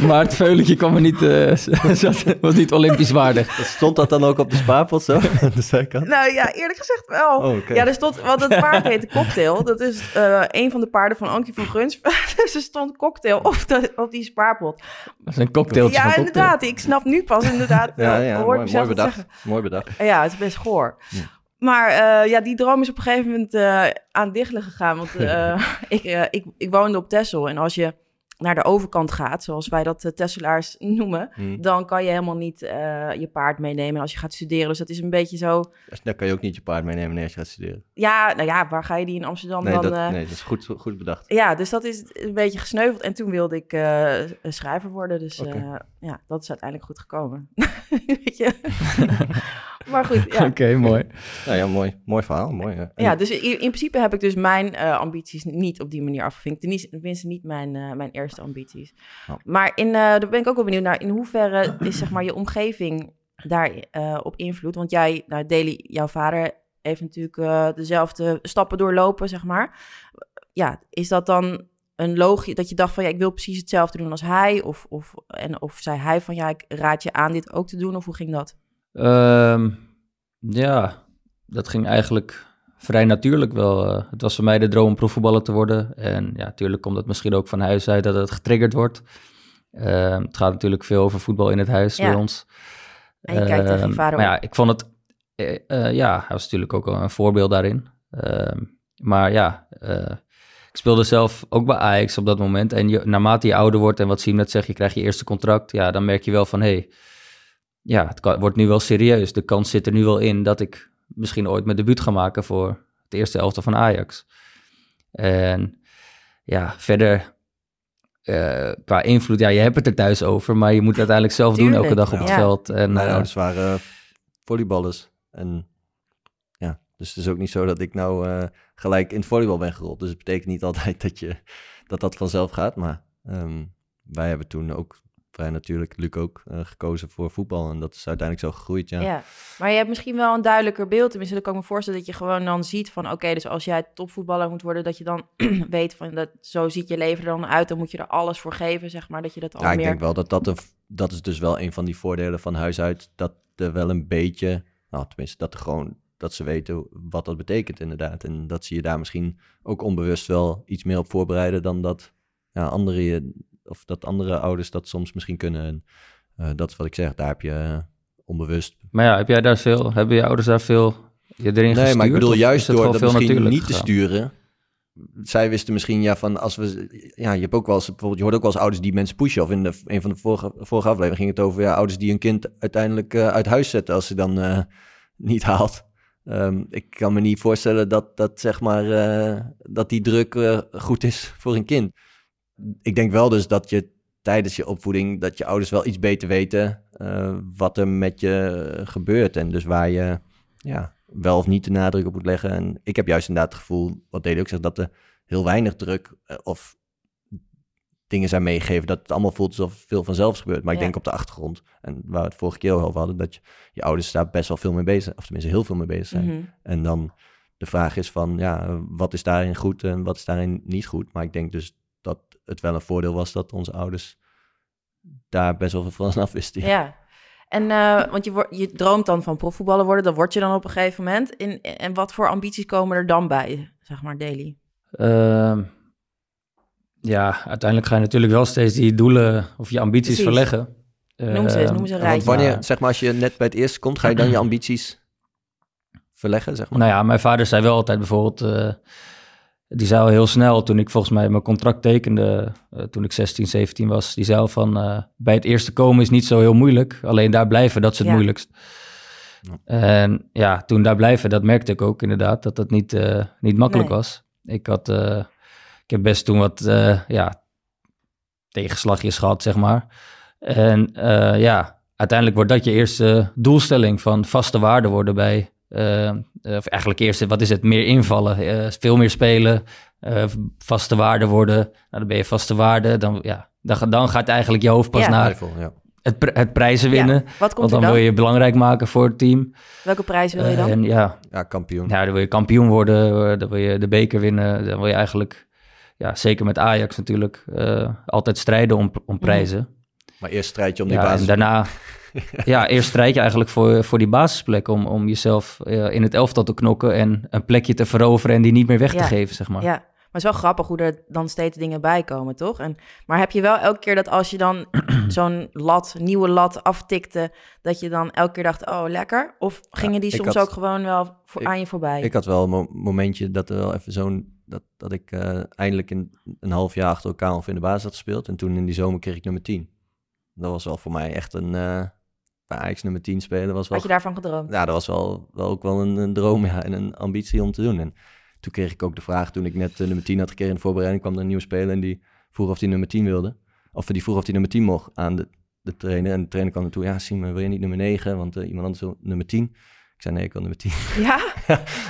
Maar het veulentje kwam er niet, eh, zat- was niet olympisch waardig. Stond dat dan ook op de spaarpot zo? aan de zijkant? nou ja, eerlijk gezegd wel. Oh. Ja, er stond, want het paard heette Cocktail. Dat is eh, een van de paarden van Ankie van Guns. dus er stond Cocktail op, de, op die spaarpot. Dat is een cocktailtje Ja, van cocktail. inderdaad. Ik snap nu pas inderdaad. Ja, eh, ja, hoor mooi, bedacht. zeggen. Mooi bedacht. Ja, het is best goor. Ja. Maar eh, ja, die droom is op een gegeven moment eh, aan het diggelen gegaan. Want eh, ik, ik, ik woonde op Texel. En als je naar de overkant gaat, zoals wij dat uh, Tesselaars noemen... Hm. dan kan je helemaal niet eh, je paard meenemen als je gaat studeren. Dus dat is een beetje zo... Dus Dan kan je ook niet je paard meenemen wanneer je gaat studeren. Ja, nou ja, waar ga je die in Amsterdam Nee, dan... dat, eh, nee, dat is goed, goed bedacht. Ja, dus dat is een beetje gesneuveld. En toen wilde ik eh, schrijver worden. Dus. Ja, dat is uiteindelijk goed gekomen. Weet je? maar goed, ja. Oké, mooi. Ja, ja mooi, mooi verhaal. Mooi, ja. Ja, dus in, in principe heb ik dus mijn eh, ambities niet op die manier afgevinkt. Tenminste, niet mijn, eh, mijn eerste ambities. Oh. Maar in, eh, daar ben ik ook wel benieuwd naar. In hoeverre is zeg maar je omgeving daar eh, op invloed? Want jij, nou Deli, jouw vader heeft natuurlijk eh, dezelfde stappen doorlopen, zeg maar. Ja, is dat dan een logisch dat je dacht van ja, ik wil precies hetzelfde doen als hij? Of, of, en, of zei hij van ja, ik raad je aan dit ook te doen? Of hoe ging dat? Ehm, ja, dat ging eigenlijk vrij natuurlijk wel. eh. het was voor mij de droom om profvoetballer te worden. En ja, natuurlijk komt dat misschien ook van huis uit dat het getriggerd wordt. Ehm, het gaat natuurlijk veel over voetbal in het huis Ja. bij ons. En je kijkt tegen je Ehm, vader Maar ja, ik vond het... eh, eh, ja, hij was natuurlijk ook een voorbeeld daarin. Maar ja, ik speelde zelf ook bij Ajax op dat moment. En je, naarmate je ouder wordt en wat Siem net zegt, je krijgt je eerste contract. Ja, dan merk je wel van, hé, hey, ja, het kan- wordt nu wel serieus. De kans zit er nu wel in dat ik misschien ooit mijn debuut ga maken voor het eerste elftal van Ajax. En ja, verder eh, qua invloed, ja, je hebt het er thuis over, maar je moet het uiteindelijk zelf doen elke dag op het ja. veld. En, Mijn eh, ouders waren volleyballers. En Dus het is ook niet zo dat ik nou eh, gelijk in het volleybal ben gerold. Dus het betekent niet altijd dat je, dat, dat vanzelf gaat. Maar ehm, wij hebben toen ook vrij natuurlijk, Luc ook, eh, gekozen voor voetbal. En dat is uiteindelijk zo gegroeid, ja. Ja. maar je hebt misschien wel een duidelijker beeld. Tenminste, dan kan ik me voorstellen dat je gewoon dan ziet van... oké, dus als jij topvoetballer moet worden... dat je dan weet van, dat, zo ziet je leven er dan uit... dan moet je er alles voor geven, zeg maar, dat je dat al Ja, ik meer... denk wel dat dat, een, dat is dus wel een van die voordelen van huis uit. Dat er wel een beetje, nou tenminste, dat er gewoon, dat ze weten wat dat betekent inderdaad. En dat zie je daar misschien ook onbewust wel iets meer op voorbereiden dan dat ja, andere, je- of dat andere ouders dat soms misschien kunnen. En, eh, dat is wat ik zeg, daar heb je eh, onbewust. Maar ja, heb jij daar veel, hebben je ouders daar veel je erin Nee, gestuurd? maar ik bedoel juist door dat veel misschien niet te sturen. Zij wisten misschien ja van als we ja je hebt ook wel eens bijvoorbeeld je hoort ook wel eens ouders die mensen pushen of in de een van de vorige, vorige aflevering ging het over ja ouders die een kind uiteindelijk eh, uit huis zetten als ze dan niet haalt. Ehm, ik kan me niet voorstellen dat dat zeg maar eh, dat die druk eh, goed is voor een kind. Ik denk wel dus dat je tijdens je opvoeding dat je ouders wel iets beter weten eh, wat er met je gebeurt en dus waar je ja, wel of niet de nadruk op moet leggen. En ik heb juist inderdaad het gevoel, wat Dede ook zegt, dat er heel weinig druk of dingen zijn meegegeven. Dat het allemaal voelt alsof veel vanzelf is gebeurd. Maar ik Ja. denk op de achtergrond, en waar we het vorige keer over hadden, dat je, je ouders daar best wel veel mee bezig Of tenminste heel veel mee bezig zijn. Mhm. En dan de vraag is van, ja, wat is daarin goed en wat is daarin niet goed? Maar ik denk dus dat het wel een voordeel was dat onze ouders daar best wel veel van af wisten. Ja. En, eh, want je, wordt je droomt dan van profvoetballer worden, dat word je dan op een gegeven moment. In, en wat voor ambities komen er dan bij, zeg maar, Daily? Ehm, ja, uiteindelijk ga je natuurlijk wel steeds die doelen of je ambities Precies. verleggen. Noem ze eens, Ehm, noem ze een Want rijtje. wanneer, zeg maar, als je net bij het eerste komt, ga je dan je ambities verleggen, zeg maar? Nou ja, mijn vader zei wel altijd bijvoorbeeld, eh, die zei al heel snel toen ik volgens mij mijn contract tekende, eh, toen ik 16, 17 was, die zei al van, eh, bij het eerste komen is niet zo heel moeilijk, alleen daar blijven, dat is het Ja. moeilijkst. Ja. En ja, toen daar blijven, dat merkte ik ook inderdaad, dat dat niet, eh, niet makkelijk Nee. was. Ik had, eh, ik heb best toen wat, eh, ja, tegenslagjes gehad, zeg maar. En eh, ja, uiteindelijk wordt dat je eerste doelstelling van vaste waarde worden bij, eh, of eigenlijk eerst, wat is het, meer invallen, eh, veel meer spelen, vaste waarde worden. Nou, dan ben je vaste waarde, dan, ja, dan, dan gaat eigenlijk je hoofd pas Ja. naar ja. het, pri- het prijzen winnen. Ja, wat komt Want er dan dan? wil je belangrijk maken voor het team. Welke prijs wil je dan? En ja, ja, kampioen. ja, dan wil je kampioen worden, dan wil je de beker winnen. Dan wil je eigenlijk, ja, zeker met Ajax natuurlijk, eh, altijd strijden om, om prijzen. Maar eerst strijd je om die Ja, basis. en daarna, ja, eerst strijd je eigenlijk voor, voor die basisplek om, om jezelf eh, in het elftal te knokken en een plekje te veroveren en die niet meer weg te Ja. geven, zeg maar. Ja, maar het is wel grappig hoe er dan steeds dingen bij komen, toch? En, maar heb je wel elke keer dat als je dan zo'n lat, nieuwe lat aftikte, dat je dan elke keer dacht, oh lekker? Of gingen die soms had- ook gewoon wel voor, ik- aan je voorbij? Ik had wel een mo- momentje dat er wel even zo'n... Dat, dat ik eh, eindelijk in een half jaar achter elkaar of in de basis had gespeeld. En toen in die zomer kreeg ik nummer 10. Dat was wel voor mij echt een... bij Ajax nummer 10 spelen was wel... Had je daarvan gedroomd? Ja, dat was wel, wel ook wel een, een droom ja, en een ambitie om te doen. En toen kreeg ik ook de vraag, toen ik net eh, nummer 10 had gekregen in de voorbereiding, kwam er een nieuwe speler en die vroeg of hij nummer 10 wilde. Of die vroeg of hij nummer 10 mocht aan de, de trainer. En de trainer kwam naartoe, ja Simon, wil je niet nummer 9? Want iemand anders wil nummer 10. Ik zei nee, ik wil nummer 10. Ja,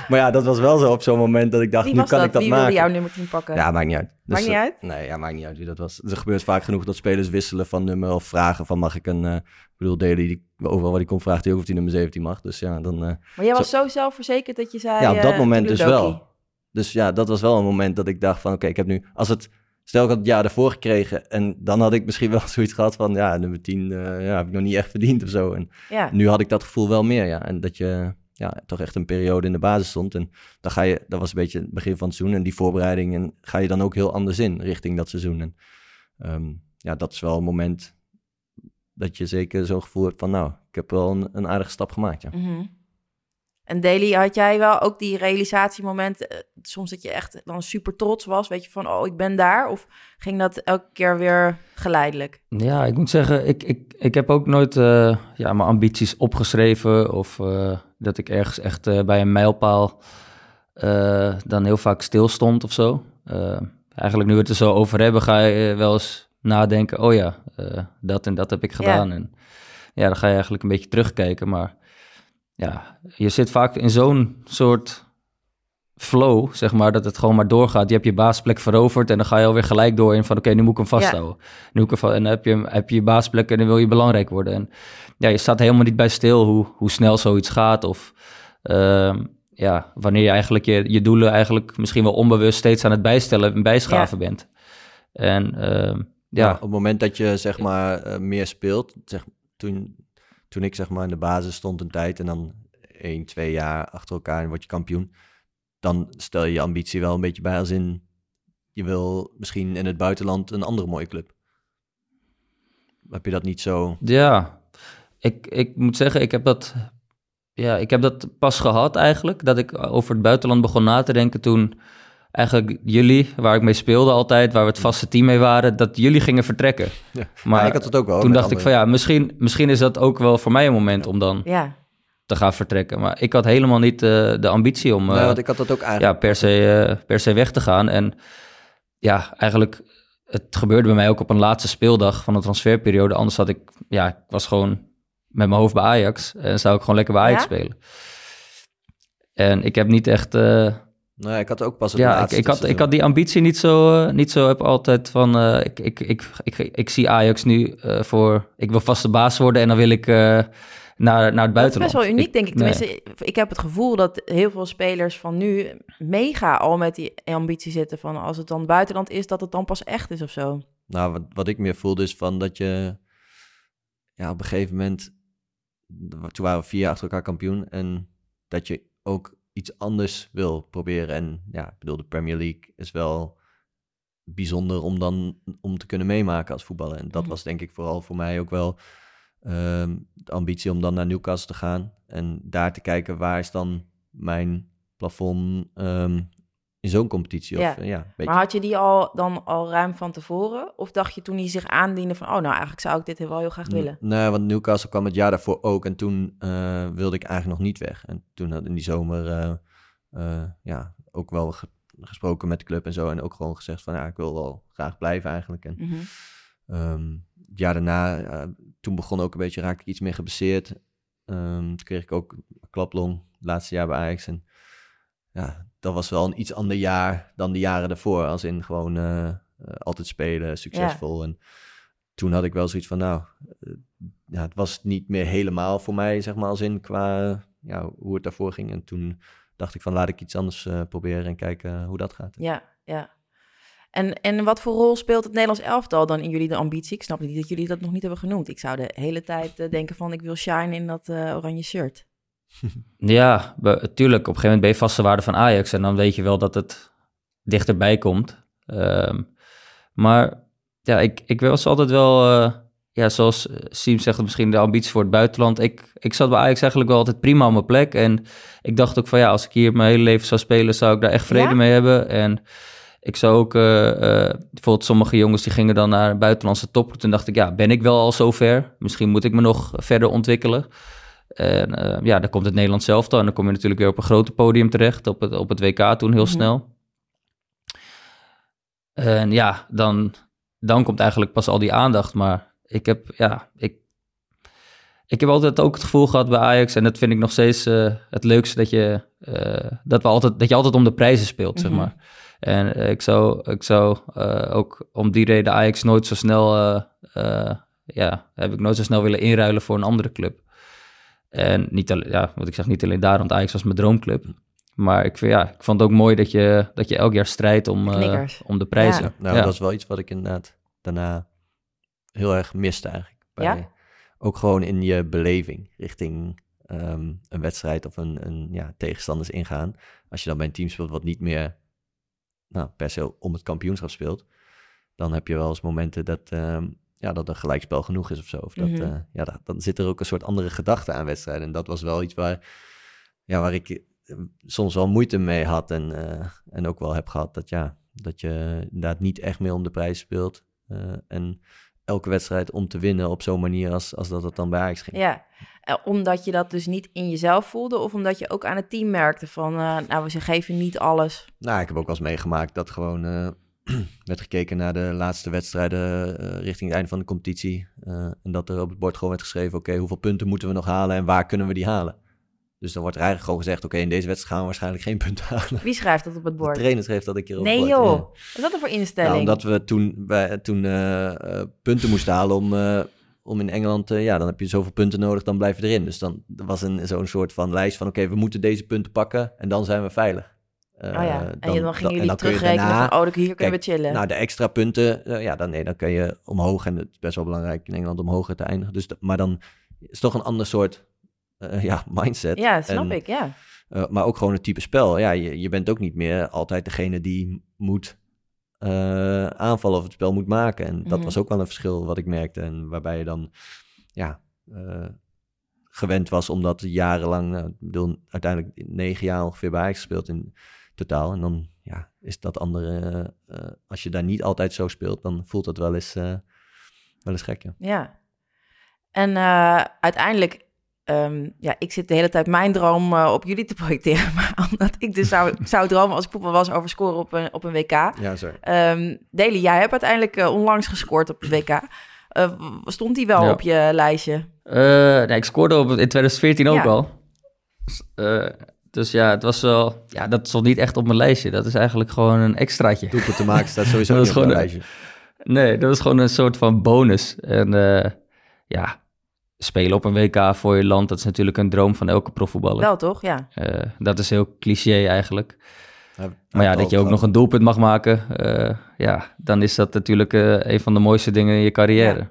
maar ja, dat was wel zo op zo'n moment dat ik dacht, wie nu kan dat? ik dat Wie maken. wilde jouw nummer 10 pakken? Ja, maakt niet uit. Maakt niet eh, uit? Nee, ja, maakt niet uit wie dat was. Er gebeurt vaak genoeg dat spelers wisselen van nummer of vragen van mag ik een... eh, ik bedoel, Daly, die, overal waar die komt vraagt hij ook of hij nummer 17 mag. Dus ja, dan... eh, Maar jij was zo zelfverzekerd dat je zei... ja, op dat moment dus wel. Dus ja, dat was wel een moment dat ik dacht van oké, ik heb nu... Als het... Stel ik had het jaar ervoor gekregen en dan had ik misschien wel zoiets gehad van ja, nummer 10 eh, ja, heb ik nog niet echt verdiend of zo. En Ja, nu had ik dat gevoel wel meer, ja. En dat je ja, toch echt een periode in de basis stond. En dan ga je, dat was een beetje het begin van het seizoen. En die voorbereiding en ga je dan ook heel anders in richting dat seizoen. En ehm, ja, dat is wel een moment dat je zeker zo'n gevoel hebt van nou, ik heb wel een, een aardige stap gemaakt, ja. Mhm. En Daily, had jij wel ook die realisatiemomenten, eh, soms dat je echt dan super trots was, weet je, van oh, ik ben daar? Of ging dat elke keer weer geleidelijk? Ja, ik moet zeggen, ik, ik, ik heb ook nooit eh, ja, mijn ambities opgeschreven of eh, dat ik ergens echt bij een mijlpaal dan heel vaak stilstond of zo. Eigenlijk nu we het er zo over hebben, ga je wel eens nadenken, oh ja, dat en dat heb ik gedaan. En ja, dan ga je eigenlijk een beetje terugkijken, maar ja, je zit vaak in zo'n soort flow, zeg maar, dat het gewoon maar doorgaat. Je hebt je baasplek veroverd en dan ga je alweer gelijk door in van, oké, nu moet ik hem vasthouden. Nu moet ik hem, en dan heb je, heb je je baasplek en dan wil je belangrijk worden. En ja, je staat helemaal niet bij stil hoe, hoe snel zoiets gaat of... Ehm, ja, wanneer je eigenlijk je, je doelen eigenlijk misschien wel onbewust steeds aan het bijstellen en bijschaven bent. En ehm, ja. op het moment dat je zeg maar eh, meer speelt, zeg, toen, toen ik zeg maar in de basis stond een tijd en dan één, twee jaar achter elkaar en word je kampioen, dan stel je je ambitie wel een beetje bij als in je wil misschien in het buitenland een andere mooie club. Heb je dat niet zo? Ja, ik, ik moet zeggen, ik heb dat ja, ik heb dat pas gehad eigenlijk. Dat ik over het buitenland begon na te denken toen eigenlijk jullie, waar ik mee speelde altijd, waar we het vaste team mee waren, dat jullie gingen vertrekken. Ja, maar ik had het ook wel. Toen dacht ik van ja, misschien, misschien is dat ook wel voor mij een moment om dan ja. te gaan vertrekken. Maar ik had helemaal niet uh, de ambitie om nee, want ik had dat ook eigenlijk. ja, per, se, uh, per se weg te gaan. En ja, eigenlijk, het gebeurde bij mij ook op een laatste speeldag van de transferperiode. Anders had ik, ja, ik was gewoon met mijn hoofd bij Ajax. En zou ik gewoon lekker bij Ajax spelen. En ik heb niet echt... Uh, nee, ik had ook pas het ja, ik, ik, had, ik had die ambitie niet zo, uh, niet zo heb altijd van... Uh, ik, ik, ik, ik, ik, zie Ajax nu voor... Ik wil vaste baas worden en dan wil ik naar, naar het buitenland. Dat is best wel uniek, denk ik. Tenminste, ik heb het gevoel dat heel veel spelers van nu mega al met die ambitie zitten van als het dan buitenland is, dat het dan pas echt is of zo. Nou, wat, wat ik meer voelde is van dat je ja, op een gegeven moment toen waren we vier jaar achter elkaar kampioen. En dat je ook iets anders wil proberen. En ja, ik bedoel, de Premier League is wel bijzonder om dan om te kunnen meemaken als voetballer. En dat mhm. was denk ik vooral voor mij ook wel ehm, de ambitie om dan naar Newcastle te gaan. En daar te kijken waar is dan mijn plafond um, in zo'n competitie. Of, ja. ja Maar had je die al dan al ruim van tevoren? Of dacht je toen hij zich aandiende van, oh nou eigenlijk zou ik dit wel heel graag willen? Nee, want Newcastle kwam het jaar daarvoor ook en toen uh, wilde ik eigenlijk nog niet weg. En toen had in die zomer uh, uh, ja, ook wel ge gesproken met de club en zo en ook gewoon gezegd van, ja, ik wil wel graag blijven eigenlijk. En mm -hmm. het jaar daarna, toen begon ook een beetje, raak ik iets meer gebaseerd. Um, toen kreeg ik ook klaplong, het laatste jaar bij Ajax en ja, dat was wel een iets ander jaar dan de jaren daarvoor. Als in gewoon uh, altijd spelen, succesvol. En toen had ik wel zoiets van, nou, uh, ja, het was niet meer helemaal voor mij, zeg maar, als in qua ja, hoe het daarvoor ging. En toen dacht ik van, laat ik iets anders uh, proberen en kijken hoe dat gaat. Ja, ja. En, en wat voor rol speelt het Nederlands elftal dan in jullie de ambitie? Ik snap niet dat jullie dat nog niet hebben genoemd. Ik zou de hele tijd denken van, ik wil shine in dat oranje shirt. Ja, natuurlijk. Op een gegeven moment ben je vaste waarde van Ajax. En dan weet je wel dat het dichterbij komt. Um, maar ja, ik, ik was altijd wel... Uh, ja, zoals Siem zegt, misschien de ambitie voor het buitenland. Ik, ik zat bij Ajax eigenlijk wel altijd prima op mijn plek. En ik dacht ook van ja, als ik hier mijn hele leven zou spelen, zou ik daar echt vrede mee hebben. En ik zou ook, uh, uh, bijvoorbeeld sommige jongens die gingen dan naar een buitenlandse top. Toen dacht ik, ja, ben ik wel al zo ver? Misschien moet ik me nog verder ontwikkelen. En uh, ja, dan komt het Nederland zelf dan. En dan kom je natuurlijk weer op een groter podium terecht, op het, op het WK toen heel mhm. snel. En ja, dan, dan komt eigenlijk pas al die aandacht. Maar ik heb, ja, ik, ik heb altijd ook het gevoel gehad bij Ajax, en dat vind ik nog steeds uh, het leukste, dat je, uh, dat, we altijd, dat je altijd om de prijzen speelt, zeg mhm. maar. En ik zou, ik zou ook om die reden Ajax nooit zo snel, ja, heb ik nooit zo snel willen inruilen voor een andere club. En niet alleen, ja, wat ik zeg, niet alleen daar, want Ajax was mijn droomclub. Maar ik, vind, ja, ik vond het ook mooi dat je, dat je elk jaar strijdt om, uh, om de prijzen. Ja. Nou, dat is wel iets wat ik inderdaad daarna heel erg miste eigenlijk. Bij, ja? Ook gewoon in je beleving richting um, een wedstrijd of een, een ja, tegenstanders ingaan. Als je dan bij een team speelt wat niet meer nou, per se om het kampioenschap speelt, dan heb je wel eens momenten dat, um, ja, dat een gelijkspel genoeg is of zo. Of dat, mhm. eh, ja, dan zit er ook een soort andere gedachte aan wedstrijden. En dat was wel iets waar, ja, waar ik eh, soms wel moeite mee had. En, uh, en ook wel heb gehad dat, ja, dat je inderdaad niet echt meer om de prijs speelt. en elke wedstrijd om te winnen op zo'n manier als, als dat het dan bij Ajax ging. Ja, omdat je dat dus niet in jezelf voelde... of omdat je ook aan het team merkte van... nou, we geven niet alles. Nou, ik heb ook wel eens meegemaakt dat gewoon werd gekeken naar de laatste wedstrijden uh, richting het einde van de competitie. Uh, en dat er op het bord gewoon werd geschreven: oké, hoeveel punten moeten we nog halen en waar kunnen we die halen? Dus dan wordt er eigenlijk gewoon gezegd, oké, in deze wedstrijd gaan we waarschijnlijk geen punten halen. Wie schrijft dat op het De bord? trainer schreef dat een keer op Nee het bord, joh, ja. wat is dat er voor instelling? Nou, omdat we toen, wij, toen eh, eh, punten moesten halen om, eh, om in Engeland... eh, ja, dan heb je zoveel punten nodig, dan blijf je erin. Dus dan was een zo'n soort van lijst van... oké, we moeten deze punten pakken en dan zijn we veilig. Eh, oh ja, en dan- dan gingen en jullie dan terugrekenen daarna- van, oh, dan- hier kunnen Kijk, we chillen. Nou, de extra punten, eh, ja, dan, nee, dan kun je omhoog. En het is best wel belangrijk in Engeland om hoger te eindigen. Dus, maar dan is het toch een ander soort eh, ja, mindset. ja, snap En, ik, ja. maar ook gewoon het type spel. Ja, je, je bent ook niet meer altijd degene die moet aanvallen of het spel moet maken. En dat Mhm. was ook wel een verschil wat ik merkte. En waarbij je dan ja, gewend was om dat jarenlang... nou, ik bedoel, uiteindelijk negen jaar ongeveer bij Ajax gespeeld in totaal. En dan ja, is dat andere... eh, als je daar niet altijd zo speelt, dan voelt dat wel eens, eh, wel eens gek, ja. Ja. En eh, uiteindelijk, ehm, ja, ik zit de hele tijd mijn droom eh, op jullie te projecteren. Maar omdat ik dus zou, zou dromen als ik voetbal was over scoren op een, op een WK. Ja, sorry. Ehm Deli, jij hebt uiteindelijk eh, onlangs gescoord op het WK. Eh, stond die wel Ja. op je lijstje? Eh, nee, ik scoorde op, in 2014 ook Ja. al. Dus, eh, dus ja, het was wel... Ja, dat stond niet echt op mijn lijstje. Dat is eigenlijk gewoon een extraatje. Doelpunt te maken staat sowieso Dat niet is op gewoon lijstje. Nee, dat was gewoon een soort van bonus. En eh, ja, spelen op een WK voor je land, dat is natuurlijk een droom van elke profvoetballer. Wel toch? Ja. Eh, dat is heel cliché eigenlijk. Maar ja, dat je ook nog een doelpunt mag maken, eh, ja, dan is dat natuurlijk eh, een van de mooiste dingen in je carrière. Ja.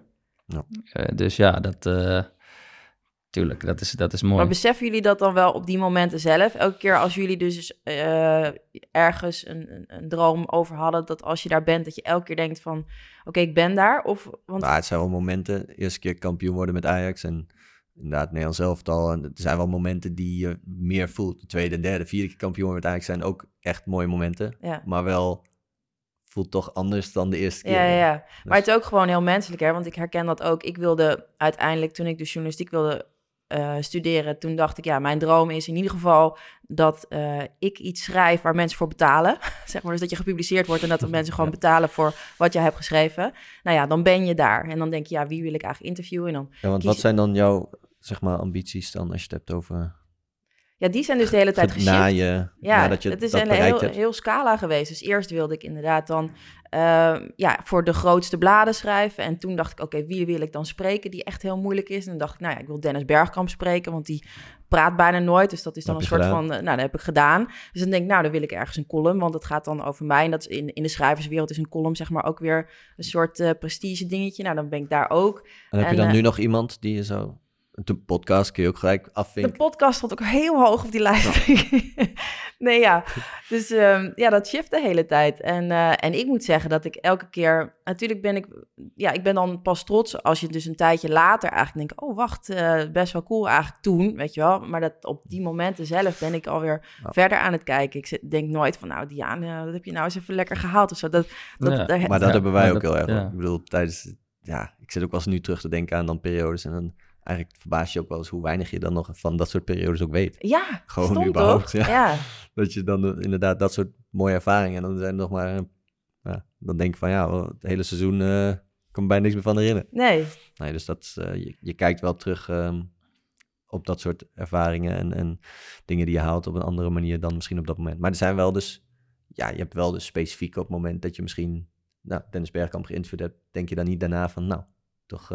Eh, dus ja, dat, eh, tuurlijk, dat is, dat is mooi. Maar beseffen jullie dat dan wel op die momenten zelf? Elke keer als jullie dus eh, ergens een, een, een droom over hadden, dat als je daar bent, dat je elke keer denkt van, oké, ik ben daar? Of, want Maar het zijn wel momenten, eerste keer kampioen worden met Ajax en inderdaad Nederlands elftal. En er zijn wel momenten die je meer voelt. De tweede, derde, vierde keer kampioen worden met Ajax zijn ook echt mooie momenten. ja. Maar wel voelt toch anders dan de eerste keer. Ja, ja, ja. Dus- Maar het is ook gewoon heel menselijk, hè? Want ik herken dat ook. Ik wilde uiteindelijk, toen ik de journalistiek wilde eh, studeren, toen dacht ik, ja, mijn droom is in ieder geval dat eh, ik iets schrijf waar mensen voor betalen. zeg maar, dus dat je gepubliceerd wordt en dat er mensen gewoon betalen voor wat je hebt geschreven. Nou ja, dan ben je daar. En dan denk je, ja, wie wil ik eigenlijk interviewen? En dan, Ja, want kies- wat zijn dan jouw zeg maar, ambities dan als je het hebt over ja, die zijn dus de hele tijd na geshift. je, Ja, nadat je het is dat een heel, hebt? heel scala geweest. Dus eerst wilde ik inderdaad dan eh, ja, voor de grootste bladen schrijven. En toen dacht ik, oké, wie wil ik dan spreken die echt heel moeilijk is? En dan dacht ik, nou ja, ik wil Dennis Bergkamp spreken, want die praat bijna nooit. Dus dat is dan een soort gedaan? van, eh, nou, dat heb ik gedaan. Dus dan denk ik, nou, dan wil ik ergens een column, want het gaat dan over mij. En dat is in, in de schrijverswereld is een column zeg maar ook weer een soort eh, prestige dingetje. Nou, dan ben ik daar ook. En heb je dan eh, nu nog iemand die je zo... De podcast kun je ook gelijk De afvinken. podcast stond ook heel hoog op die lijst. nee, ja. Dus ehm, ja, dat shift de hele tijd. En, eh, en ik moet zeggen dat ik elke keer... Natuurlijk ben ik... Ja, ik ben dan pas trots als je dus een tijdje later eigenlijk denkt... Oh, wacht, eh, best wel cool eigenlijk toen, weet je wel. Maar dat op die momenten zelf ben ik alweer Ja. verder aan het kijken. Ik zit- denk nooit van, nou Diane, dat heb je nou eens even lekker gehaald of zo. Dat, dat, Ja. daar- Maar dat Ja, hebben wij ook dat- heel erg. ja. Ik bedoel, tijdens... Ja, ik zit ook wel eens nu terug te denken aan dan periodes. En dan eigenlijk verbaas je ook wel eens hoe weinig je dan nog van dat soort periodes ook weet. ja, Gewoon stom überhaupt, toch? ja. ja. Dat je dan eh, inderdaad dat soort mooie ervaringen... En dan zijn er nog maar... eh, Ja, dan denk je van ja, het hele seizoen... eh kan bijna niks meer van herinneren. Nee, Nee, dus dat, je, je kijkt wel terug ehm, op dat soort ervaringen en, en dingen die je haalt op een andere manier dan misschien op dat moment. Maar er zijn wel dus, ja, je hebt wel dus specifiek op het moment dat je misschien nou, Dennis Bergkamp geïnterviewd hebt, denk je dan niet daarna van, nou, toch,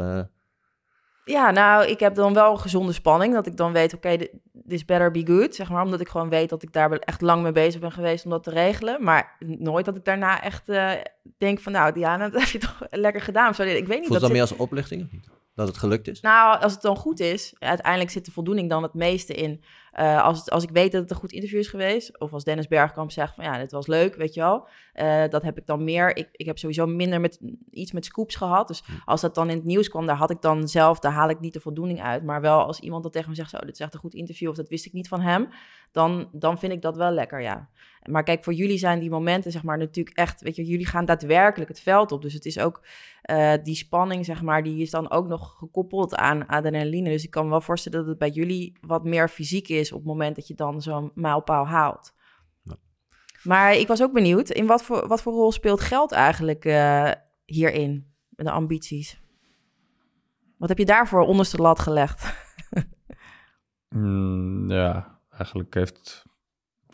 Ja, nou, ik heb dan wel een gezonde spanning. Dat ik dan weet, oké, thi- this better be good, zeg maar. Omdat ik gewoon weet dat ik daar echt lang mee bezig ben geweest om dat te regelen. Maar nooit dat ik daarna echt eh, denk van, nou, Diana, dat heb je toch lekker gedaan. zo. Ik weet niet. voelt het dat dan zit- meer als een oplichting of niet? Dat het gelukt is? Nou, als het dan goed is, uiteindelijk zit de voldoening dan het meeste in. Eh, als, het, als ik weet dat het een goed interview is geweest, of als Dennis Bergkamp zegt van ja, dit was leuk, weet je wel. eh, dat heb ik dan meer. Ik, ik heb sowieso minder met iets met scoops gehad. Dus als dat dan in het nieuws kwam, daar had ik dan zelf, daar haal ik niet de voldoening uit. Maar wel als iemand dat tegen me zegt, zo, dit is echt een goed interview, of dat wist ik niet van hem, dan, dan vind ik dat wel lekker, ja. Maar kijk, voor jullie zijn die momenten, zeg maar, natuurlijk echt, weet je, jullie gaan daadwerkelijk het veld op. Dus het is ook eh, die spanning, zeg maar, die is dan ook nog gekoppeld aan adrenaline. Dus ik kan me wel voorstellen dat het bij jullie wat meer fysiek is op het moment dat je dan zo'n mijlpaal haalt. Ja. Maar ik was ook benieuwd, in wat voor, wat voor rol speelt geld eigenlijk eh, hierin, met de ambities? Wat heb je daarvoor onderste lat gelegd? Mm, ja, eigenlijk heeft,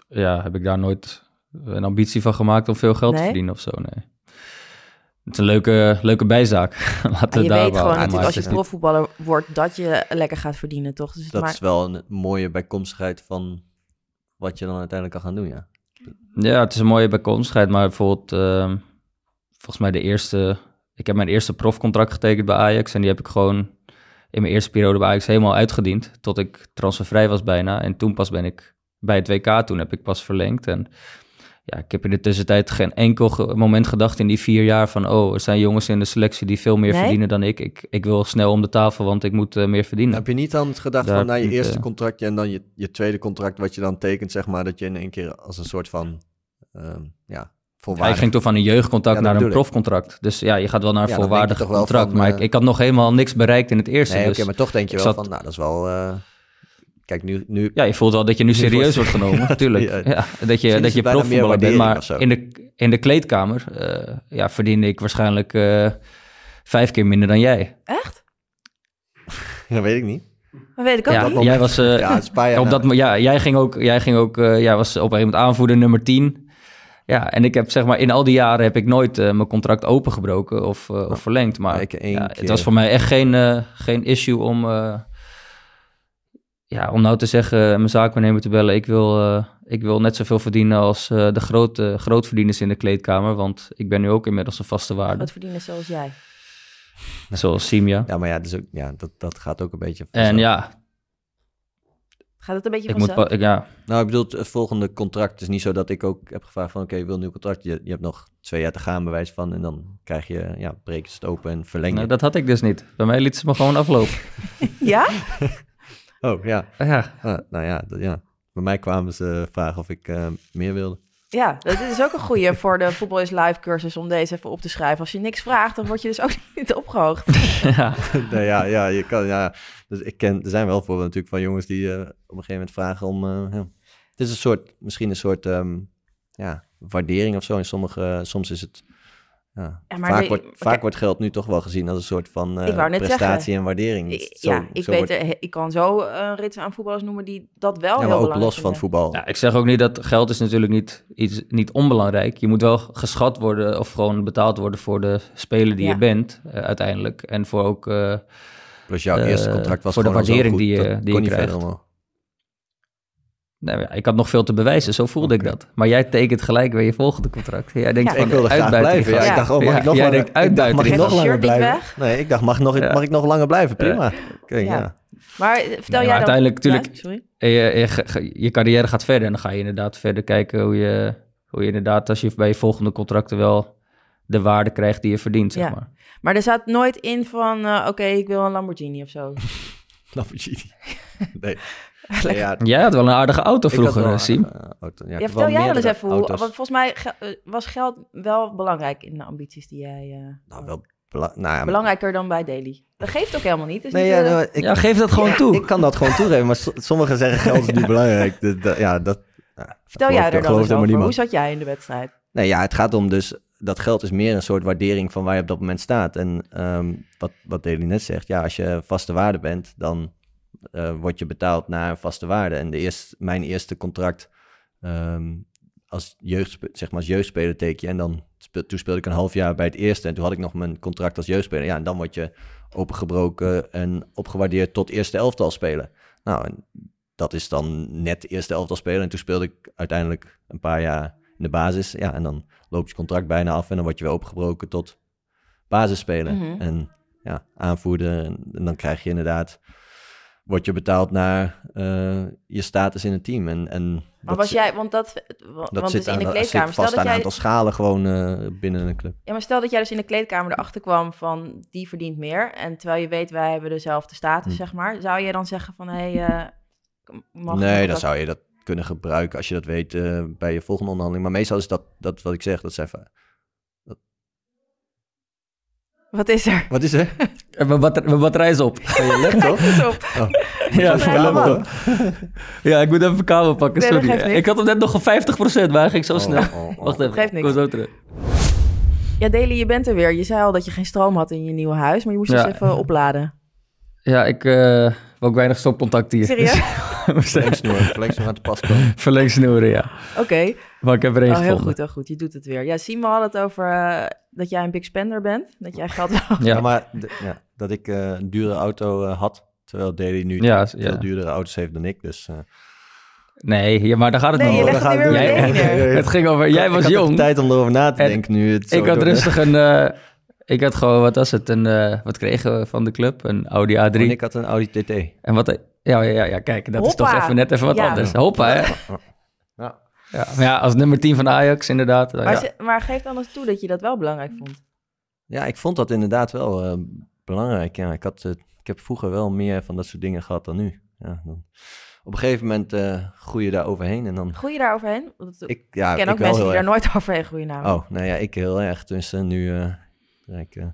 ja, heb ik daar nooit een ambitie van gemaakt om veel geld te verdienen of zo. Nee. Het is een leuke, leuke bijzaak. Laten je daar weet gewoon natuurlijk maar als je profvoetballer wordt dat je lekker gaat verdienen, toch? Dus het Dat maar- is wel een mooie bijkomstigheid van wat je dan uiteindelijk kan gaan doen, ja. Ja, het is een mooie bijkomstigheid, maar bijvoorbeeld, ehm, volgens mij de eerste, ik heb mijn eerste profcontract getekend bij Ajax en die heb ik gewoon in mijn eerste periode bij Ajax helemaal uitgediend, tot ik transfervrij was bijna. En toen pas ben ik bij het WK, toen heb ik pas verlengd en ja, ik heb in de tussentijd geen enkel ge- moment gedacht in die vier jaar van, oh, er zijn jongens in de selectie die veel meer Nee? verdienen dan ik. ik. Ik wil snel om de tafel, want ik moet eh, meer verdienen. Heb je niet dan gedacht Daar van na heb je ik niet, eerste eh, contractje en dan je, je tweede contract wat je dan tekent, zeg maar, dat je in één keer als een soort van, ehm ja, volwaardig... ik ging toch van een jeugdcontract Ja, naar een ik. profcontract. Dus ja, je gaat wel naar een Ja, wel contract. van, maar eh, ik, ik had nog helemaal niks bereikt in het eerste. Nee, oké, dus maar toch denk je ik wel zat- van, nou, dat is wel... eh, Kijk, nu... nu Ja, je voelt wel dat je nu serieus wordt genomen, natuurlijk. Ja. Ja, dat je, dat je profvoetballer bent. Maar in de, in de kleedkamer eh, ja, verdiende ik waarschijnlijk eh, vijf keer minder dan jij. Echt? dat weet ik niet. Dat weet ik ook Ja, niet. jij was... eh, Ja, op dat, ja, jij ging ook, jij ging ook, eh, jij was op een gegeven moment aanvoerder nummer 10. Ja, en ik heb zeg maar in al die jaren heb ik nooit mijn contract opengebroken of, of verlengd. Maar ja, het was voor mij echt geen, eh, geen issue om, eh, ja, om nou te zeggen, mijn zaakwaarnemer te bellen. Ik wil, eh, ik wil net zoveel verdienen als eh, de grote grootverdieners in de kleedkamer. Want ik ben nu ook inmiddels een vaste waarde. Wat verdienen zoals jij. Zoals Simia. Ja, maar ja, dus ook, ja dat, dat gaat ook een beetje... En ja, Gaat het een beetje ik moet, vanzelf? ik- ja, Nou, ik bedoel, het volgende contract het is niet zo dat ik ook heb gevraagd van... Oké, je wil een nieuw contract. Je, je hebt nog twee jaar te gaan, bewijs van. En dan krijg je, ja, breken ze het open en verlengen. nou, dat had ik dus niet. Bij mij lieten ze me gewoon aflopen. Ja? Oh, ja. ja, Ah, nou ja, dat, ja. Bij mij kwamen ze vragen of ik eh, meer wilde. Ja, dat is ook een goeie voor de Voetbal is Live cursus om deze even op te schrijven. Als je niks vraagt, dan word je dus ook niet opgehoogd. ja. nee, ja, ja, je kan, ja. Dus ik ken, er zijn wel voorbeelden natuurlijk van jongens die eh, op een gegeven moment vragen om, eh, ja. Het is een soort, misschien een soort, ehm, ja, waardering of zo. En sommige, soms is het, ja, vaak, wordt, vaak wordt geld nu toch wel gezien als een soort van eh, prestatie zeggen. en waardering. Ik- Zo- ja, ik, zo weet, wordt- er- ik kan zo een rits aan voetballers noemen die dat wel ja, heel maar ook belangrijk los van voetbal. Ja, ik zeg ook niet dat geld is natuurlijk niet, iets, niet onbelangrijk. Je moet wel geschat worden of gewoon betaald worden voor de speler die Ja. je bent eh, uiteindelijk. En voor ook, eh, Plus jouw eh, eerste contract was voor de gewoon al zo waardering goed, die je- die kon je krijgt. Nou ja, ik had nog veel te bewijzen, zo voelde ik dat. Maar jij tekent gelijk weer je volgende contract. Jij denkt Ja. van Ik wilde graag blijven. Ja, ik dacht, oh, mag Ja. ik nog Jij langer? denkt ik dacht, uitbuiting mag ik nog langer blijven? weg? Nee, ik dacht, mag, nog, Ja. mag ik nog langer blijven? Prima. Oké, Ja. ja. Maar vertel Nee, maar jij dan... uiteindelijk natuurlijk- Ja, sorry. Je, je, carrière gaat verder en dan ga je inderdaad verder kijken hoe je, hoe je inderdaad, als je bij je volgende contracten wel de waarde krijgt die je verdient, zeg Ja. maar. Maar er zat nooit in van, eh, oké, ik wil een Lamborghini of zo. Lamborghini. Nee. ja, Jij had wel een aardige auto vroeger, wel Siem. auto. Ja, vertel jij dan eens even hoe... Want volgens mij eh, was geld wel belangrijk in de ambities die jij... eh, Nou, wel bela- nou ja, Belangrijker dan bij Daily. Dat geeft ook helemaal niet. Dus Nee, niet, ja, eh, nou, ik, ja, geef dat gewoon toe. ik kan dat gewoon toegeven, maar so- sommigen zeggen geld is niet belangrijk. Dat- dat- ja, dat, vertel jij er dan eens over. Hoe zat jij in de wedstrijd? Nee, ja, het gaat om dus... Dat geld is meer een soort waardering van waar je op dat moment staat. En ehm, wat, wat Deli net zegt, ja, als je vaste waarde bent, dan eh, word je betaald naar een vaste waarde. En de eerste, mijn eerste contract ehm, als, jeugdspe- zeg maar als jeugdspeler teken je. En dan speel, toen speelde ik een half jaar bij het eerste. En toen had ik nog mijn contract als jeugdspeler. Ja, en dan word je opengebroken en opgewaardeerd tot eerste elftal spelen. Nou, en dat is dan net eerste elftal spelen. En toen speelde ik uiteindelijk een paar jaar in de basis. Ja, en dan loopt je contract bijna af en dan word je weer opengebroken tot basisspeler. Mhm. En ja, aanvoerder. En, en dan krijg je inderdaad, word je betaald naar eh, je status in het team. En, en Maar dat was jij, want dat, dat want zit dus in de kleedkamer, stel dat aan een jij, aantal schalen gewoon eh, binnen een club. ja, maar stel dat jij dus in de kleedkamer erachter kwam van die verdient meer, en terwijl je weet wij hebben dezelfde status, Hm. zeg maar, zou je dan zeggen van hé, hey, eh, mag nee, dan zou je dat kunnen gebruiken als je dat weet bij je volgende onderhandeling. Maar meestal is dat, dat wat ik zeg, dat is even... Wat is er? Wat is er? Mijn, batter- mijn batterij is op. Van je laptop? Op. ja, mijn de laptop. ja, ik moet even mijn kabel pakken, sorry. ik had hem net nog op 50%, maar hij ging zo Oh, snel. oh, oh. Wacht even, Geeft niks. kom zo terug. Ja, Deli, je bent er weer. Je zei al dat je geen stroom had in je nieuwe huis, maar je moest Ja. dus even opladen. Ja, ik eh heb ook weinig stopcontact hier. Serieus? Dus- Verlengsnoer, verlengsnoer aan te pas komen. Verlengsnoeren, ja. Oké, Maar ik heb er één oh, heel goed, heel goed. Je doet het weer. Ja, Siem, we hadden het over eh, dat jij een big spender bent. Dat jij geld... Ja. Ja, maar ja, dat ik eh, een dure auto eh, had, terwijl Daily nu Ja, veel ja. duurdere auto's heeft dan ik. Dus, eh, Nee, ja, maar daar gaat het Nee, niet legt dan het ging over, jij ik was jong. tijd om erover na te En denken nu. Het zo Ik had door- rustig een... eh, ik had gewoon, wat was het, een, eh, wat kregen we van de club? Een Audi A3. En ik had een Audi TT. En wat, ja, ja, ja, ja, kijk, dat is toch even net even wat Ja. anders. Hoppa, hè? Ja. Ja, maar ja, als nummer 10 van Ajax, inderdaad. Maar, ja. ze- maar geef dan eens toe dat je dat wel belangrijk vond. ja, ik vond dat inderdaad wel eh, belangrijk. Ja, ik, had, eh, ik heb vroeger wel meer van dat soort dingen gehad dan nu. Ja, dan, op een gegeven moment eh groei je daar overheen en dan... Groei je daar overheen? Want ik Ik, ja, ken ik ook wel mensen die daar nooit overheen groeien namelijk. Oh, nou ja, ik heel erg. Tenminste, nu eh rijd ik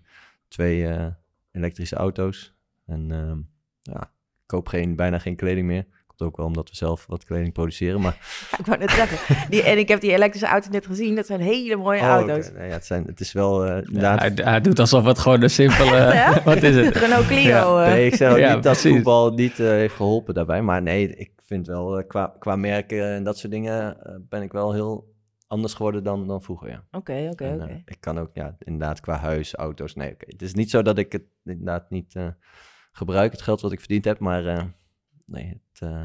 twee eh, elektrische auto's. En ehm, ja, ik koop geen, bijna geen kleding meer. Komt ook wel omdat we zelf wat kleding produceren. Maar Ja, ik wou net zeggen. Die, en ik heb die elektrische auto's net gezien. Dat zijn hele mooie Oh, auto's. Nou ja, het, zijn, het is wel eh Ja, inderdaad... hij, hij doet alsof het gewoon een simpele... wat is het? Renault Clio. Ja, eh. Nee, ik zeg Ja, niet dat precies. voetbal niet eh, heeft geholpen daarbij. Maar nee, ik vind wel qua, qua merken en dat soort dingen ben ik wel heel anders geworden dan, dan vroeger, ja. Oké, oké, oké. ik kan ook, ja, inderdaad qua huis, auto's, nee, oké. Het is niet zo dat ik het inderdaad niet eh, gebruik, het geld wat ik verdiend heb, maar eh, nee, het eh,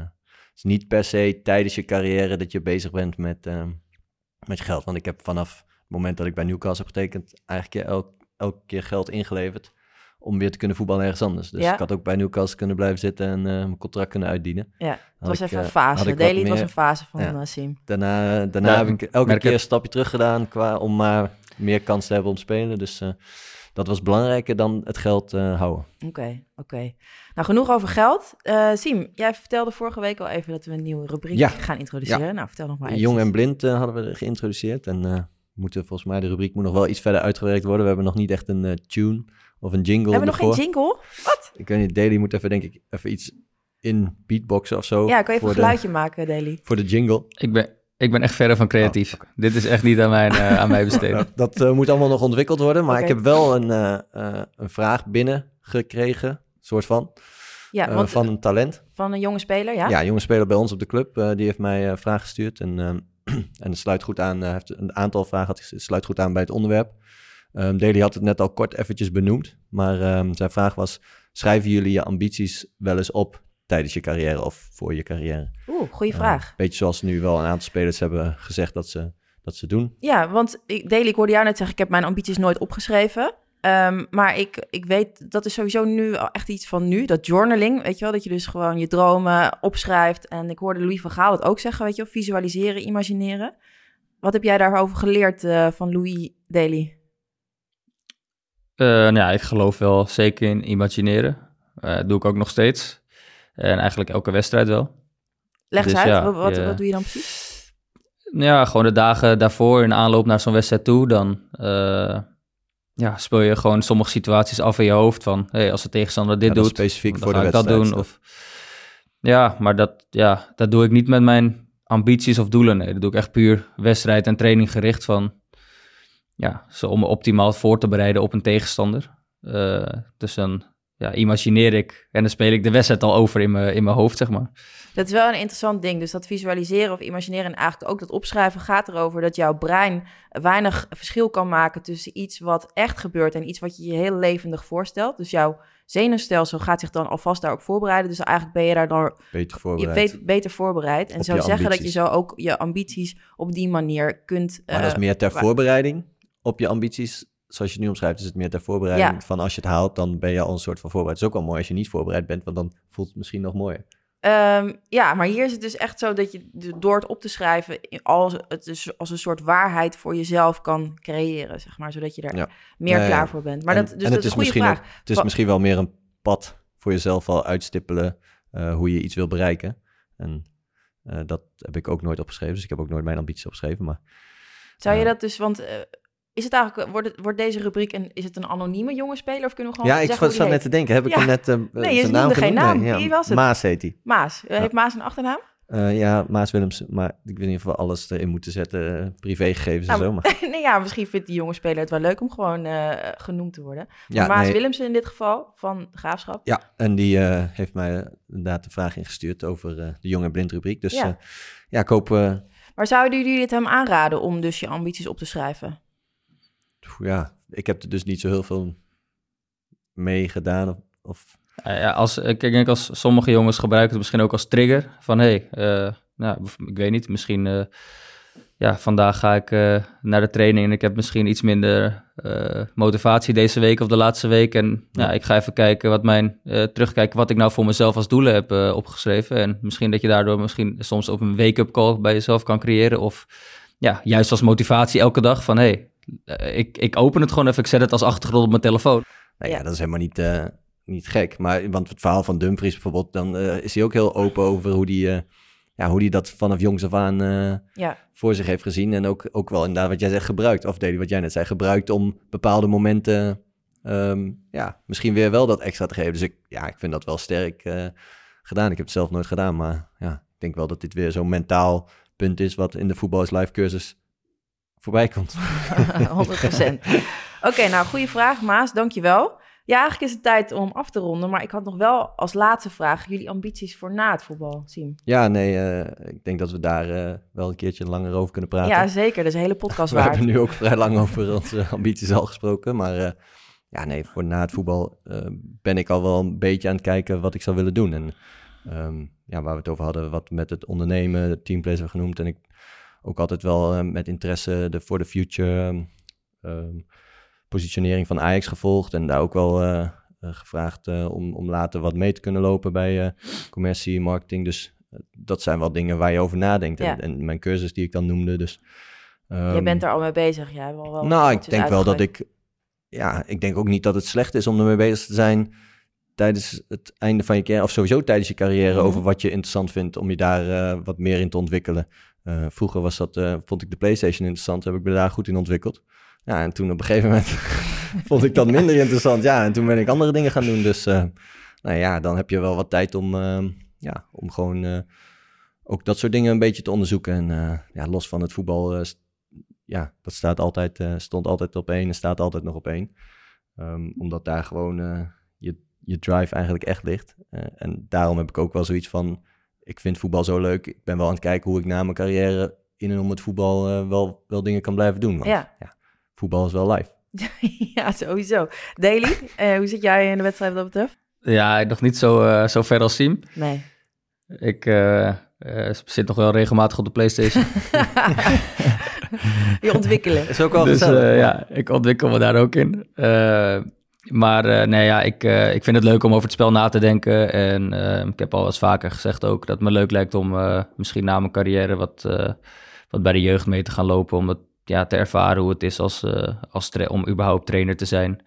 is niet per se tijdens je carrière dat je bezig bent met, eh, met je geld. Want ik heb vanaf het moment dat ik bij Newcastle heb getekend, eigenlijk elk, elke keer geld ingeleverd om weer te kunnen voetballen ergens anders. Dus Ja. ik had ook bij Newcastle kunnen blijven zitten en eh, mijn contract kunnen uitdienen. Ja, het was ik, even eh, een fase. ik wat Daily, het was meer- een fase van Ja. eh, Sim. Daarna, daarna Ja, heb ik elke merk keer het. een stapje terug gedaan qua, om maar meer kans te hebben om te spelen. Dus eh, dat was belangrijker dan het geld eh, houden. Oké, oké. Nou, genoeg over geld. Eh Siem, jij vertelde vorige week al even dat we een nieuwe rubriek Ja. gaan introduceren. Nou, vertel nog maar even. Jong en blind eh, hadden we er geïntroduceerd. En eh, moeten volgens mij, de rubriek moet nog wel iets verder uitgewerkt worden. We hebben nog niet echt een tune of een jingle Hebben we nog ervoor. geen jingle? Wat? Ik weet niet, Daily moet even denk ik even iets in beatboxen of zo. Ja, kan je even een de- geluidje maken, Daily? Voor de jingle. Ik ben, ik ben echt verre van creatief. Oh, Dit is echt niet aan, mijn, eh, aan mij besteed. Dat, dat eh, moet allemaal nog ontwikkeld worden. Maar ik heb wel een, eh, eh, een vraag binnengekregen, soort van, Ja, want van een talent. van een jonge speler, ja? Ja, jonge speler bij ons op de club, eh, die heeft mij eh vragen gestuurd. En, ehm, en het sluit goed aan, hij heeft een aantal vragen, had, het sluit goed aan bij het onderwerp. Ehm Daly had het net al kort eventjes benoemd, maar ehm, zijn vraag was, schrijven jullie je ambities wel eens op tijdens je carrière of voor je carrière? Oeh, goede Eh, vraag. beetje zoals nu wel een aantal spelers hebben gezegd dat ze, dat ze doen. Ja, want ik, Daily, ik hoorde jou net zeggen, ik heb mijn ambities nooit opgeschreven. Ehm, maar ik, ik weet, dat is sowieso nu al echt iets van nu, dat journaling, weet je wel, dat je dus gewoon je dromen opschrijft. En ik hoorde Louis van Gaal het ook zeggen, weet je wel, visualiseren, imagineren. Wat heb jij daarover geleerd eh, van Louis Daly? Eh, nou ja, ik geloof wel zeker in imagineren. Eh, doe ik ook nog steeds. En eigenlijk elke wedstrijd wel. Leg eens Dus uit, ja, wat, wat, je- wat doe je dan precies? Nou Ja, gewoon de dagen daarvoor in aanloop naar zo'n wedstrijd toe, dan eh, ja, speel je gewoon sommige situaties af in je hoofd van, hey, als de tegenstander dit Ja, doet, specifiek dan voor de ga ik dat wedstrijd. doen. Of, ja, maar dat, ja, dat doe ik niet met mijn ambities of doelen. Nee, dat doe ik echt puur wedstrijd en training gericht van, ja, zo om me optimaal voor te bereiden op een tegenstander. Eh, dus dan ja, imagineer ik en dan speel ik de wedstrijd al over in mijn, in mijn hoofd, zeg maar. Dat is wel een interessant ding. Dus dat visualiseren of imagineren en eigenlijk ook dat opschrijven gaat erover dat jouw brein weinig verschil kan maken tussen iets wat echt gebeurt en iets wat je je heel levendig voorstelt. Dus jouw zenuwstelsel gaat zich dan alvast daar ook voorbereiden. Dus eigenlijk ben je daar dan Beter je voorbereid. weet, beter voorbereid. En Op zo je zeggen dat je zo ook je ambities op die manier kunt. Maar dat is eh, meer ter waar- voorbereiding op je ambities. Zoals je het nu omschrijft, is het meer ter voorbereiding Ja. van als je het haalt, dan ben je al een soort van voorbereid. Het is ook wel mooi als je niet voorbereid bent, want dan voelt het misschien nog mooier. Ehm, ja, maar hier is het dus echt zo dat je door het op te schrijven als, het dus als een soort waarheid voor jezelf kan creëren, zeg maar, zodat je daar Ja. meer klaar voor bent. Maar En- dat, dus dat is een goede misschien vraag. ook- het is misschien wel meer een pad voor jezelf al uitstippelen eh, hoe je iets wil bereiken. En eh, dat heb ik ook nooit opgeschreven, dus ik heb ook nooit mijn ambities opgeschreven. Maar Zou je Ja. dat dus, want eh, is het eigenlijk, wordt, het, wordt deze rubriek een, is het een anonieme jonge speler of kunnen we gewoon ja, ik zat net te denken, heb ik Ja. hem net Nee, je zijn noemde geen naam. Nee, ja. Wie was het? Maas heet hij. Maas, Eh, Ja. heeft Maas een achternaam? Eh, ja, Maas Willems, maar ik weet niet of we alles erin moeten zetten, privégegevens en Nou, zo. Maar, nee, ja, misschien vindt die jonge speler het wel leuk om gewoon genoemd te worden. ja, Maas nee, Willemsen in dit geval, van Graafschap. ja, en die heeft mij inderdaad de vraag ingestuurd over de jong en blind rubriek. Dus Ja. ja, ja ik hoop, Maar zouden jullie het hem aanraden om dus je ambities op te schrijven? Ja, ik heb er dus niet zo heel veel mee gedaan. Of, of Eh, ja, als, ik denk als sommige jongens gebruiken het misschien ook als trigger. Van hé, hey, eh, nou, ik weet niet, misschien... eh, ja, vandaag ga ik eh, naar de training en ik heb misschien iets minder eh, motivatie deze week of de laatste week. En Ja. ja. ik ga even kijken wat mijn, eh, terugkijken wat ik nou voor mezelf als doelen heb eh, opgeschreven. En misschien dat je daardoor misschien soms op een wake-up call bij jezelf kan creëren. Of ja, juist als motivatie elke dag van hé, hey, eh, ik, ik open het gewoon even, ik zet het als achtergrond op mijn telefoon. Nou ja, dat is helemaal niet, eh, niet gek. Maar want het verhaal van Dumfries bijvoorbeeld, dan eh, is hij ook heel open over hoe die, eh, ja, hoe die dat vanaf jongs af aan eh, Ja, voor zich heeft gezien. En ook, ook wel inderdaad wat jij zegt gebruikt. Of Deli, wat jij net zei, gebruikt om bepaalde momenten, ehm, ja, misschien weer wel dat extra te geven. Dus ik, ja, ik vind dat wel sterk eh, gedaan. Ik heb het zelf nooit gedaan, maar ja, ik denk wel dat dit weer zo'n mentaal punt is wat in de Voetbal is Live cursus voorbij komt. 100%. Oké, nou, goede vraag, Maas. Dankjewel. Ja, eigenlijk is het tijd om af te ronden. Maar ik had nog wel als laatste vraag jullie ambities voor na het voetbal, Siem. Ja, nee, eh, ik denk dat we daar eh, wel een keertje langer over kunnen praten. Ja, zeker. Dat is een hele podcast We waard. hebben nu ook vrij lang over onze ambities al gesproken. Maar eh, ja, nee, voor na het voetbal ben ik al wel een beetje aan het kijken wat ik zou willen doen. En ehm, ja, waar we het over hadden, wat met het ondernemen, de teamplays hebben genoemd. En ik ook altijd wel eh, met interesse de For the Future ehm, ehm, positionering van Ajax gevolgd. En daar ook wel eh, eh, gevraagd eh, om, om later wat mee te kunnen lopen bij commercie, marketing. Dus dat zijn wel dingen waar je over nadenkt. Ja. En, en mijn cursus die ik dan noemde, dus... Ehm, bent er al mee bezig. Jij al wel nou, ik denk wel dat ik... Ja, ik denk ook niet dat het slecht is om ermee bezig te zijn tijdens het einde van je carrière, of sowieso tijdens je carrière, Mhm. over wat je interessant vindt, om je daar wat meer in te ontwikkelen. Eh, vroeger was dat, eh, vond ik de PlayStation interessant, heb ik me daar goed in ontwikkeld. Ja, en toen op een gegeven moment vond ik dat minder interessant. Ja, en toen ben ik andere dingen gaan doen. Dus eh, nou ja, dan heb je wel wat tijd om, ja, om gewoon ook dat soort dingen een beetje te onderzoeken. En ja, los van het voetbal, ja, dat staat altijd, stond altijd op één en staat altijd nog op één. Ehm, omdat daar gewoon je, je drive eigenlijk echt ligt. En daarom heb ik ook wel zoiets van, ik vind voetbal zo leuk. Ik ben wel aan het kijken hoe ik na mijn carrière in en om het voetbal eh, wel, wel dingen kan blijven doen. Want Ja. voetbal is wel live. ja, sowieso. Daily, eh, hoe zit jij in de wedstrijd wat dat betreft? Ja, nog niet zo, eh, zo ver als Siem. Nee. Ik zit nog wel regelmatig op de PlayStation. Je ontwikkelen. Is ook wel dus gezellig. eh, ja, ik ontwikkel me daar ook in. Maar eh, nee, ja, ik, eh, ik vind het leuk om over het spel na te denken. En eh, ik heb al eens vaker gezegd ook dat het me leuk lijkt om eh, misschien na mijn carrière wat, eh, wat bij de jeugd mee te gaan lopen. Om het, ja, te ervaren hoe het is als, eh, als om überhaupt trainer te zijn.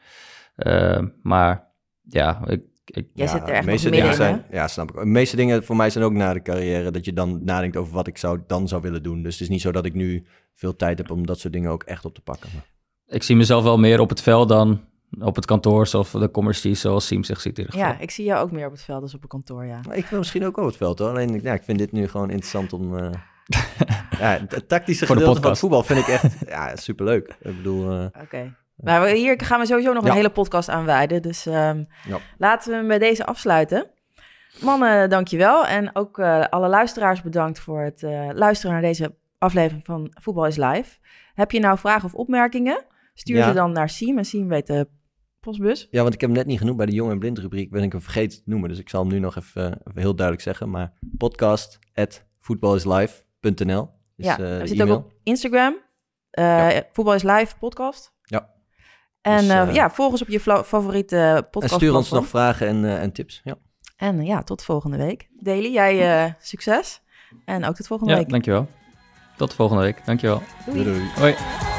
Maar ja, ik, ik, Jij zit er echt meeste dingen in, zijn, Ja, snap ik. De meeste dingen voor mij zijn ook na de carrière dat je dan nadenkt over wat ik zou, dan zou willen doen. Dus het is niet zo dat ik nu veel tijd heb om dat soort dingen ook echt op te pakken. Maar- ik zie mezelf wel meer op het veld dan op het kantoor of de commercie zoals Siem zich ziet in ieder geval. Ja, ik zie jou ook meer op het veld als op een kantoor, ja. Maar ik wil misschien ook wel het veld hoor. Alleen ja, ik vind dit nu gewoon interessant om. eh, ja, het tactische Voor gedeelte van het voetbal vind ik echt ja, superleuk. Ik bedoel, eh, Oké. Maar we- hier gaan we sowieso nog Ja. een hele podcast aan wijden. Dus ehm, Ja. laten we hem bij deze afsluiten. Mannen, dankjewel. En ook eh, alle luisteraars bedankt voor het eh, luisteren naar deze aflevering van Voetbal is Live. Heb je nou vragen of opmerkingen? Stuur Ja. ze dan naar Siem. En Siem weet de postbus. ja, want ik heb hem net niet genoemd bij de Jong en Blind rubriek. Ben ik hem vergeten te noemen. Dus ik zal hem nu nog even, even heel duidelijk zeggen. Maar podcast at voetbalislive.nl is ja, eh, we de zitten ook e-mail. op Instagram. Eh, Voetbal is Live podcast. Ja. En Dus, eh, eh, ja, volg ons op je favoriete podcast. En stuur ons nog vragen en, eh, en tips. Ja. En eh, ja, tot volgende week. Daily, jij eh, succes. En ook tot volgende Ja, week. dankjewel. Tot de volgende week. Dankjewel. Doei. doei. Hoi.